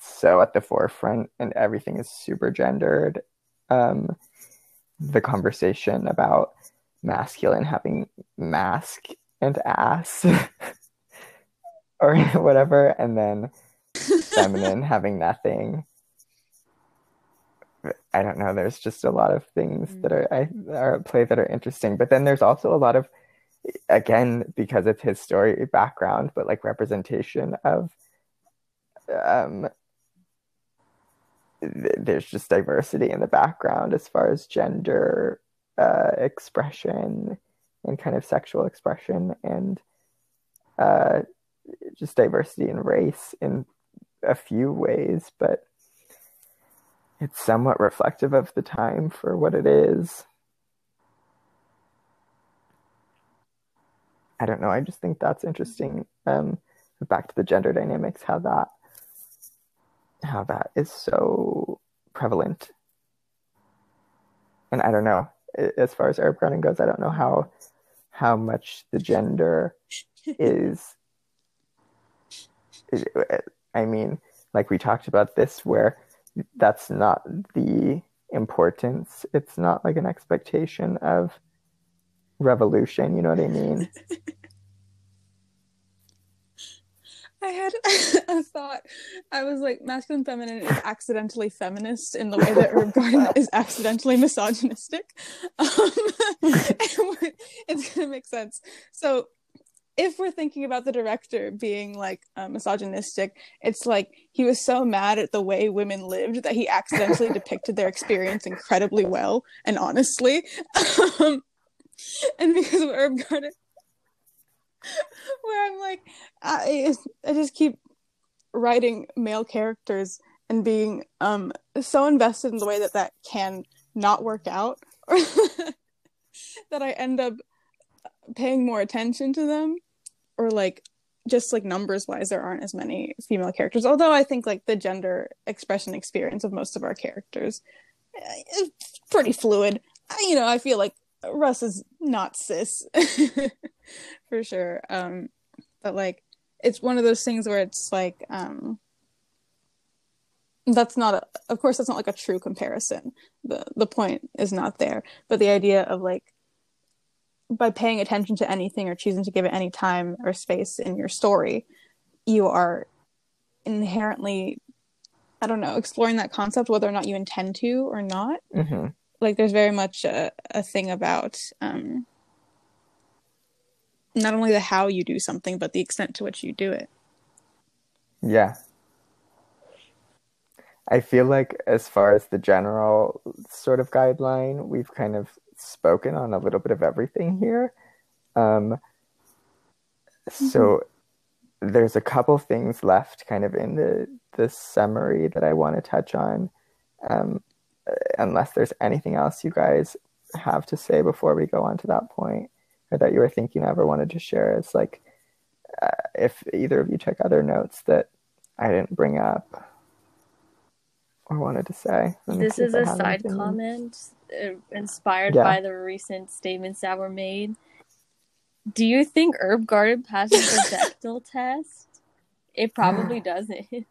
[SPEAKER 3] so at the forefront, and everything is super gendered. Um, the conversation about masculine having mask and ass or whatever and then feminine having nothing. I don't know there's just a lot of things that are I, are at play that are interesting but then there's also a lot of again because of his story background but like representation of um th- there's just diversity in the background as far as gender uh, expression and kind of sexual expression and uh, just diversity in race in a few ways, but it's somewhat reflective of the time for what it is. I don't know. I just think that's interesting. Um, back to the gender dynamics, how that how that is so prevalent. And I don't know as far as Herb Garden goes, I don't know how how much the gender is. I mean, like we talked about this, where that's not the importance. It's not like an expectation of revolution. You know what I mean?
[SPEAKER 2] I had a thought. I was like, masculine feminine is accidentally feminist in the way that Herb Garden is accidentally misogynistic. Um, it's gonna make sense. So, if we're thinking about the director being like uh, misogynistic, it's like he was so mad at the way women lived that he accidentally depicted their experience incredibly well and honestly. Um, and because of Herb Garden, where I'm like, I, I just keep writing male characters and being um so invested in the way that that can not work out, that I end up paying more attention to them, or like just like numbers wise, there aren't as many female characters. Although I think like the gender expression experience of most of our characters eh, is pretty fluid. I- You know, I feel like Russ is not cis for sure. Um, but like, it's one of those things where it's like, um, that's not a, of course, that's not like a true comparison. The, the point is not there, but the idea of like by paying attention to anything or choosing to give it any time or space in your story, you are inherently, I don't know, exploring that concept, whether or not you intend to or not.
[SPEAKER 3] hmm
[SPEAKER 2] Like, there's very much a, a thing about um, not only the how you do something, but the extent to which you do it.
[SPEAKER 3] Yeah. I feel like as far as the general sort of guideline, we've kind of spoken on a little bit of everything here. Um, so there's a couple things left kind of in the the summary that I want to touch on. Um, unless there's anything else you guys have to say before we go on to that point or that you were thinking of or wanted to share it's like uh, if either of you took other notes that I didn't bring up or wanted to say.
[SPEAKER 1] This is a side
[SPEAKER 3] anything.
[SPEAKER 1] comment uh, inspired
[SPEAKER 3] Yeah.
[SPEAKER 1] by the recent statements that were made. Do you think Herb Garden passes the Bechdel test? It probably doesn't.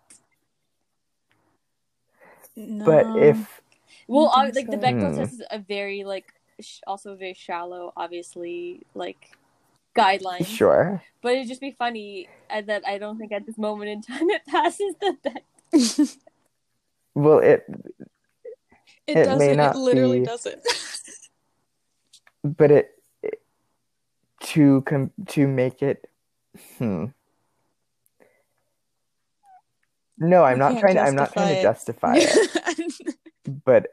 [SPEAKER 3] But if
[SPEAKER 1] Well,
[SPEAKER 2] I
[SPEAKER 1] uh,
[SPEAKER 2] think
[SPEAKER 1] like the
[SPEAKER 2] so.
[SPEAKER 1] Bechdel
[SPEAKER 3] Hmm.
[SPEAKER 1] test is a very like sh- also very shallow, obviously like guideline.
[SPEAKER 3] sure,
[SPEAKER 1] But it'd just be funny uh, that I don't think at this moment in time it passes the Bechdel.
[SPEAKER 3] well, it
[SPEAKER 2] it,
[SPEAKER 3] It
[SPEAKER 2] doesn't.
[SPEAKER 3] may
[SPEAKER 2] It
[SPEAKER 3] not
[SPEAKER 2] literally
[SPEAKER 3] be-
[SPEAKER 2] doesn't.
[SPEAKER 3] but it, it- to com- to make it hmm no i'm
[SPEAKER 2] You
[SPEAKER 3] not trying to, i'm not trying to justify it but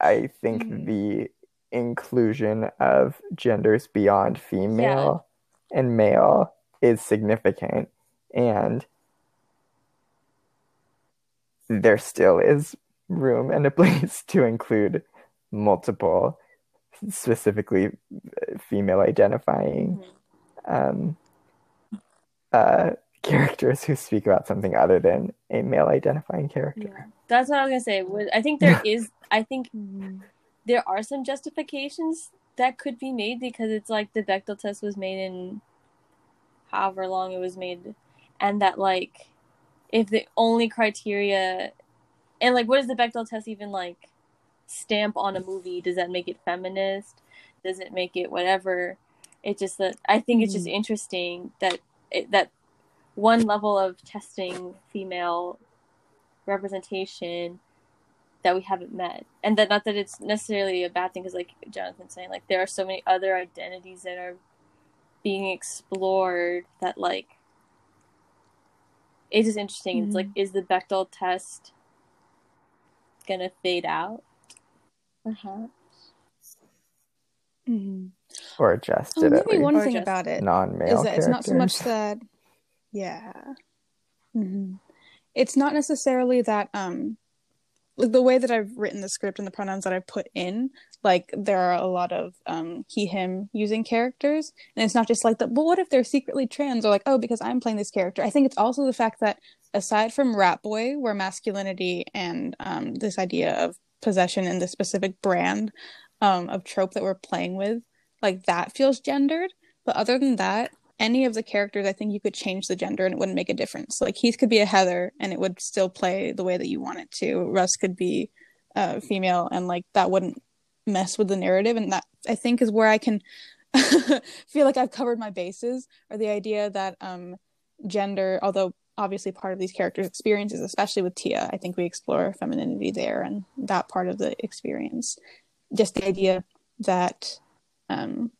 [SPEAKER 3] i think
[SPEAKER 2] Mhm.
[SPEAKER 3] the inclusion of genders beyond female and male is significant and there still is room and a place to include multiple specifically female identifying um, uh, characters who speak about something other than a male identifying character.
[SPEAKER 1] Yeah, that's what I was gonna say. I think there is. I think there are some justifications that could be made because it's like the Bechdel test was made in however long it was made, and that like if the only criteria and like what does the Bechdel test even like stamp on a movie? Does that make it feminist? Does it make it whatever? It just that I think it's just mm. interesting that it, that one level of testing female representation that we haven't met. And that not that it's necessarily a bad thing because like jonathan's saying like there are so many other identities that are being explored that like it's just interesting. It's like is the bechdel test gonna fade out? Perhaps.
[SPEAKER 2] Mhm.
[SPEAKER 3] Or adjust
[SPEAKER 2] Oh,
[SPEAKER 3] it at
[SPEAKER 2] maybe one
[SPEAKER 1] Or
[SPEAKER 2] thing
[SPEAKER 1] just
[SPEAKER 2] about it
[SPEAKER 3] non-male
[SPEAKER 2] is that it's not so much
[SPEAKER 3] characters.
[SPEAKER 2] that yeah. Hmm it's not necessarily that um like the way that i've written the script and the pronouns that i've put in like there are a lot of um he him using characters. And it's not just like that but what if they're secretly trans or like oh because i'm playing this character? I think it's also the fact that aside from rat boy where masculinity and um this idea of possession and the specific brand um of trope that we're playing with like that feels gendered. But other than that any of the characters, I think you could change the gender and it wouldn't make a difference. Like Heath could be a Heather and it would still play the way that you want it to. Russ could be uh, female and like that wouldn't mess with the narrative. And that I think is where I can feel like I've covered my bases. Or the idea that um, gender, although obviously part of these characters' experiences, especially with Tia, I think we explore femininity there and that part of the experience. Just the idea that, um,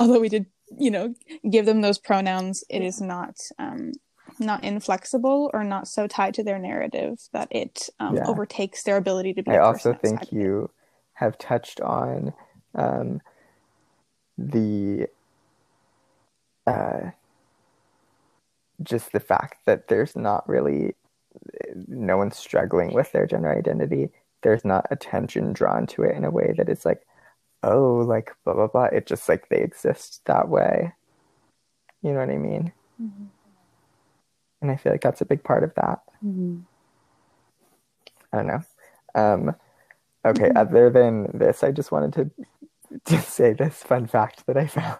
[SPEAKER 2] although we did you know give them those pronouns it is not um not inflexible or not so tied to their narrative that it um,
[SPEAKER 3] Yeah.
[SPEAKER 2] overtakes their ability to be
[SPEAKER 3] I also think you have touched on um, the uh, just the fact that there's not really no one's struggling with their gender identity. There's not attention drawn to it in a way that is like, oh, like blah blah blah. It just like they exist that way. You know what I mean?
[SPEAKER 2] Mhm.
[SPEAKER 3] And I feel like that's a big part of that. I don't know. Um, okay, other than this, I just wanted to, to say this fun fact that I found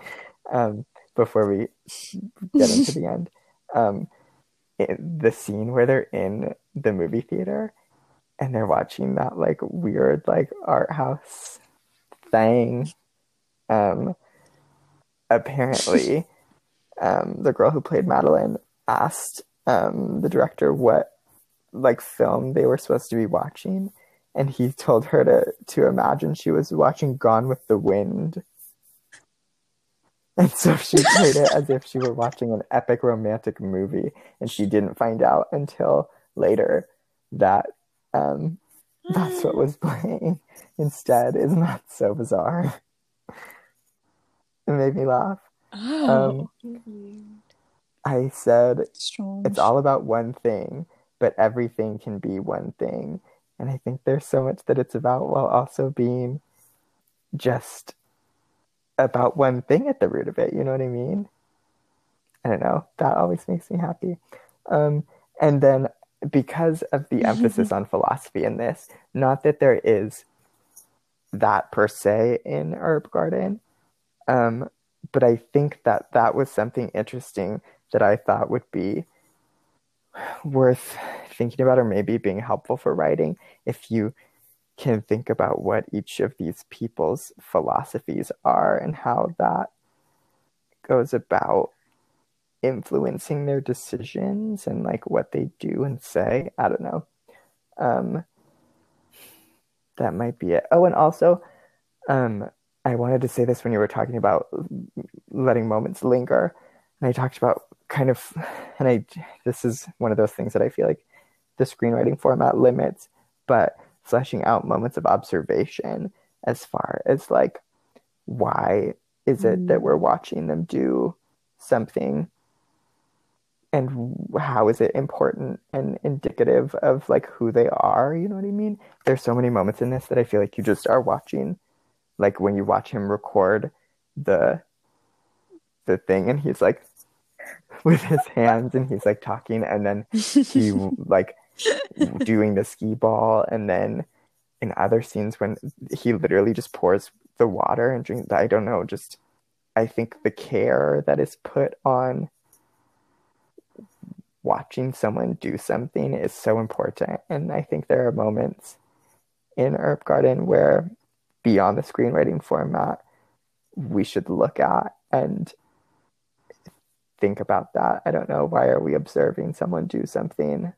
[SPEAKER 3] um, before we get into the end. Um, it, the scene where they're in the movie theater and they're watching that like weird like art house thing um, apparently, um, the girl who played Madeline asked um, the director what like film they were supposed to be watching, and he told her to to imagine she was watching Gone with the Wind. And so she played it as if she were watching an epic romantic movie, and she didn't find out until later that um, that's what was playing instead. Isn't so bizarre? It made me laugh.
[SPEAKER 2] Oh,
[SPEAKER 3] Um, I said
[SPEAKER 2] strange.
[SPEAKER 3] it's all about one thing, but everything can be one thing. And I think there's so much that it's about while also being just about one thing at the root of it. You know what I mean? I don't know. That always makes me happy. Um, and then because of the emphasis on philosophy in this, not that there is that per se in Herb Garden, um, but I think that that was something interesting that I thought would be worth thinking about or maybe being helpful for writing if you can think about what each of these people's philosophies are and how that goes about influencing their decisions and like what they do and say. I don't know. Um, that might be it. Oh, and also, um, I wanted to say this when you were talking about letting moments linger, and I talked about kind of, and I this is one of those things that I feel like the screenwriting format limits, but fleshing out moments of observation as far as like why is it that we're watching them do something and how is it important and indicative of like who they are you know what i mean? There's so many moments in this that i feel like you just are watching like when you watch him record the the thing and he's like with his hands and he's like talking and then he like doing the ski ball and then in other scenes when he literally just pours the water and drinks i don't know just i think the care that is put on watching someone do something is so important and i think there are moments in herb garden where beyond the screenwriting format we should look at and think about that i don't know why are we observing someone do something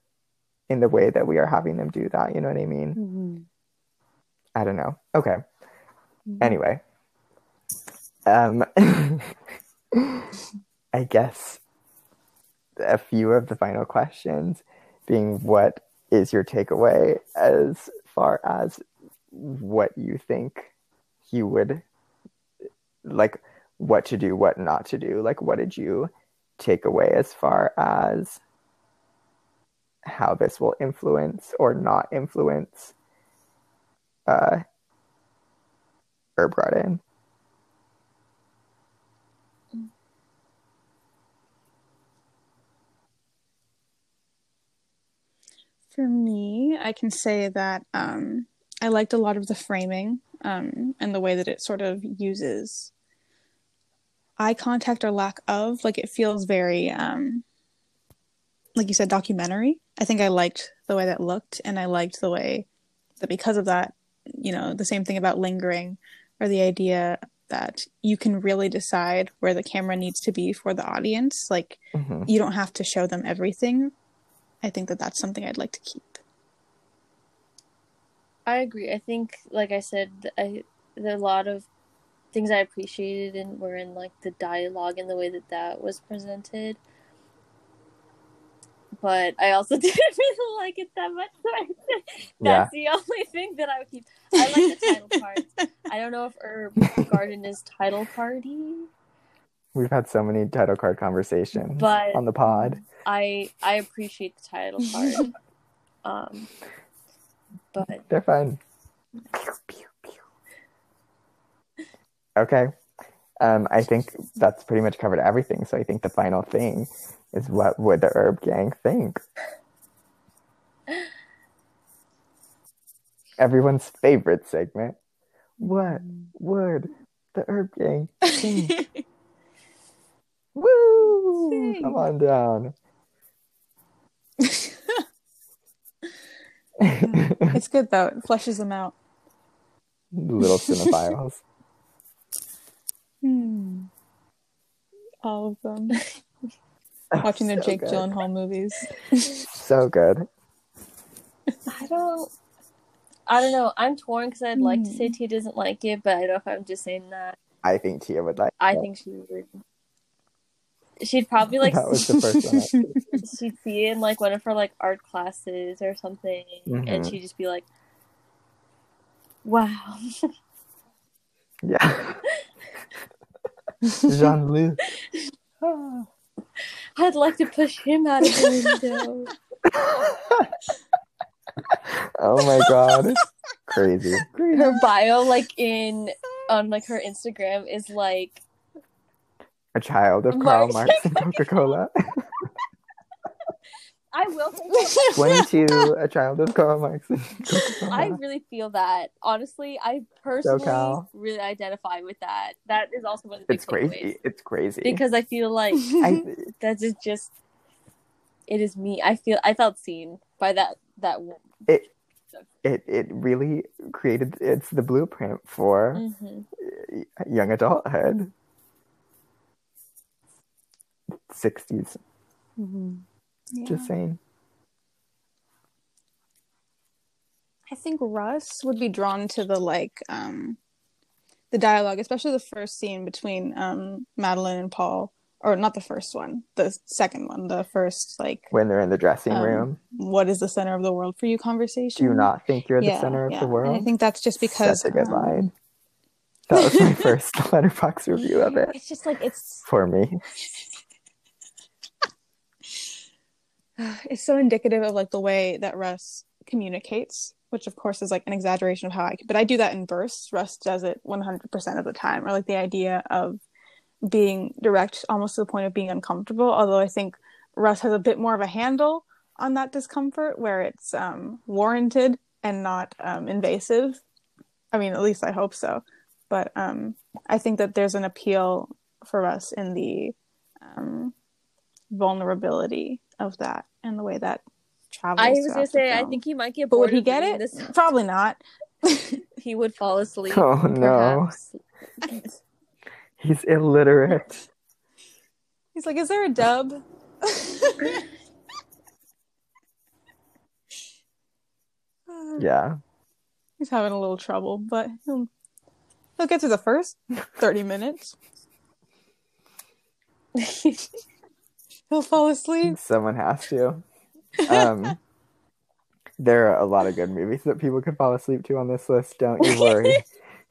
[SPEAKER 3] in the way that we are having them do that you know what i mean
[SPEAKER 2] Mhm.
[SPEAKER 3] I don't know. Okay. Anyway, um, I guess a few of the final questions being what is your takeaway as far as what you think he would like what to do, what not to do? Like, what did you take away as far as how this will influence or not influence uh, Herb Garden?
[SPEAKER 2] For me, I can say that um, I liked a lot of the framing um, and the way that it sort of uses eye contact or lack of. Like it feels very, um, like you said, documentary. I think I liked the way that looked, and I liked the way that because of that, you know, the same thing about lingering or the idea that you can really decide where the camera needs to be for the audience. Like
[SPEAKER 3] hmm
[SPEAKER 2] you don't have to show them everything. I think that that's something I'd like to keep.
[SPEAKER 1] I agree. I think, like I said, I there are a lot of things I appreciated and were in like the dialogue and the way that that was presented. But I also didn't really like it that much. So I said that's the only thing that I would keep. I like the title parts. I don't know if Herb Garden is title party,
[SPEAKER 3] We've had so many title card conversations
[SPEAKER 1] but
[SPEAKER 3] on the pod.
[SPEAKER 1] I I appreciate the title card. um, but
[SPEAKER 3] They're fun. Okay. Um, I think that's pretty much covered everything. So I think the final thing is what would the Herb Gang think? Everyone's favorite segment. What would the Herb Gang think? Woo!
[SPEAKER 2] Sing.
[SPEAKER 3] Come on down.
[SPEAKER 2] it's good though. It fleshes them out.
[SPEAKER 3] Little cinephiles.
[SPEAKER 2] Hmm. All of them. Watching the
[SPEAKER 3] So
[SPEAKER 2] Jake
[SPEAKER 3] good.
[SPEAKER 2] Gyllenhaal movies.
[SPEAKER 3] So good.
[SPEAKER 1] I don't. I don't know. I'm torn because I'd like to
[SPEAKER 2] Hmm.
[SPEAKER 1] say Tia doesn't like it, but I don't know if I'm just saying that.
[SPEAKER 3] I think Tia would like.
[SPEAKER 1] I
[SPEAKER 3] it.
[SPEAKER 1] think she would. She'd probably like
[SPEAKER 3] that was the first one.
[SPEAKER 1] she'd see it in like one of her like art classes or something, and
[SPEAKER 3] Mhm.
[SPEAKER 1] she'd just be like, "Wow."
[SPEAKER 3] Yeah. Jean Luc.
[SPEAKER 1] I'd like to push him out of the window.
[SPEAKER 3] oh my god. Crazy.
[SPEAKER 1] her bio, like in on like her Instagram, is like
[SPEAKER 3] A child of Karl
[SPEAKER 1] Marx.
[SPEAKER 3] Marx and Coca Cola.
[SPEAKER 1] I will say that.
[SPEAKER 3] 22, a child of Karl Marx and Coca
[SPEAKER 1] I really feel that. Honestly, I personally
[SPEAKER 3] SoCal.
[SPEAKER 1] really identify with that. That is also one of the big
[SPEAKER 3] It's crazy.
[SPEAKER 1] takeaways.
[SPEAKER 3] It's crazy.
[SPEAKER 1] because I feel like
[SPEAKER 3] I,
[SPEAKER 1] that is just it is me. I feel I felt seen by that that one.
[SPEAKER 3] it it it really created it's the blueprint for
[SPEAKER 1] Mhm.
[SPEAKER 3] young adulthood 60s
[SPEAKER 2] Yeah.
[SPEAKER 3] just saying.
[SPEAKER 2] I think Russ would be drawn to the like um the dialogue, especially the first scene between um Madeline and Paul, or not the first one, the second one, the first like
[SPEAKER 3] when they're in the dressing
[SPEAKER 2] Um,
[SPEAKER 3] room.
[SPEAKER 2] what is the center of the world for you conversation.
[SPEAKER 3] do you not think you're the
[SPEAKER 2] Yeah,
[SPEAKER 3] center of
[SPEAKER 2] yeah.
[SPEAKER 3] the world
[SPEAKER 2] And I think that's just because
[SPEAKER 3] that's a good
[SPEAKER 2] um,
[SPEAKER 3] line. That was my first Letterboxd review of it.
[SPEAKER 2] It's just like it's
[SPEAKER 3] for me
[SPEAKER 2] it's so indicative of like the way that Russ communicates, which of course is like an exaggeration of how I but I do that in verse. Russ does it 100% of the time, or like the idea of being direct almost to the point of being uncomfortable. Although I think Russ has a bit more of a handle on that discomfort where it's um, warranted and not um, invasive. I mean, at least I hope so. But um, I think that there's an appeal for us in the um, vulnerability of that and the way that travels.
[SPEAKER 1] I was gonna
[SPEAKER 2] the
[SPEAKER 1] say I think he might get
[SPEAKER 2] but would he get it?
[SPEAKER 1] This.
[SPEAKER 2] Probably not.
[SPEAKER 1] He would fall asleep.
[SPEAKER 3] oh no he's illiterate
[SPEAKER 2] He's like, "Is there a dub?"
[SPEAKER 3] yeah
[SPEAKER 2] He's having a little trouble, but he'll he'll get through the first thirty minutes. He'll fall asleep.
[SPEAKER 3] someone has to. Um there are a lot of good movies that people could fall asleep to on this list. Don't you worry.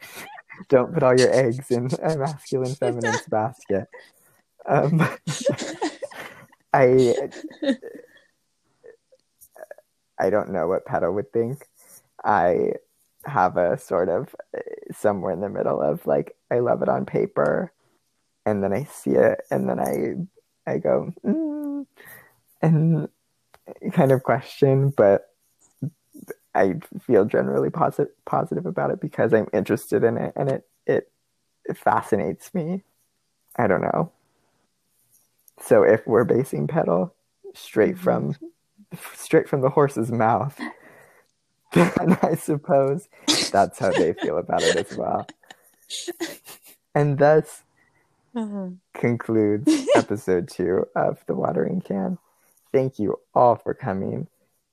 [SPEAKER 3] Don't put all your eggs in a masculine feminine's basket. Um i i don't know what petal would think. I have a sort of somewhere in the middle of like i love it on paper and then i see it and then i i go mm, and kind of question but i feel generally positive positive about it because i'm interested in it and it it, it fascinates me. I don't know. So if we're basing pedal straight from straight from the horse's mouth then i suppose that's how they feel about it as well. And thus concludes episode two of the watering can thank you all for coming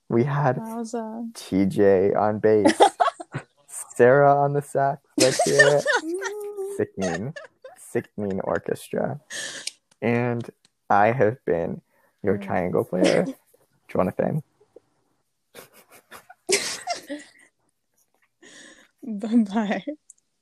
[SPEAKER 3] we had
[SPEAKER 2] was uh,
[SPEAKER 3] TJ on bass, Sarah on the sax. Let's hear it. Sickening, sickening orchestra. And I have been your triangle player, Jonathan.
[SPEAKER 2] bye bye.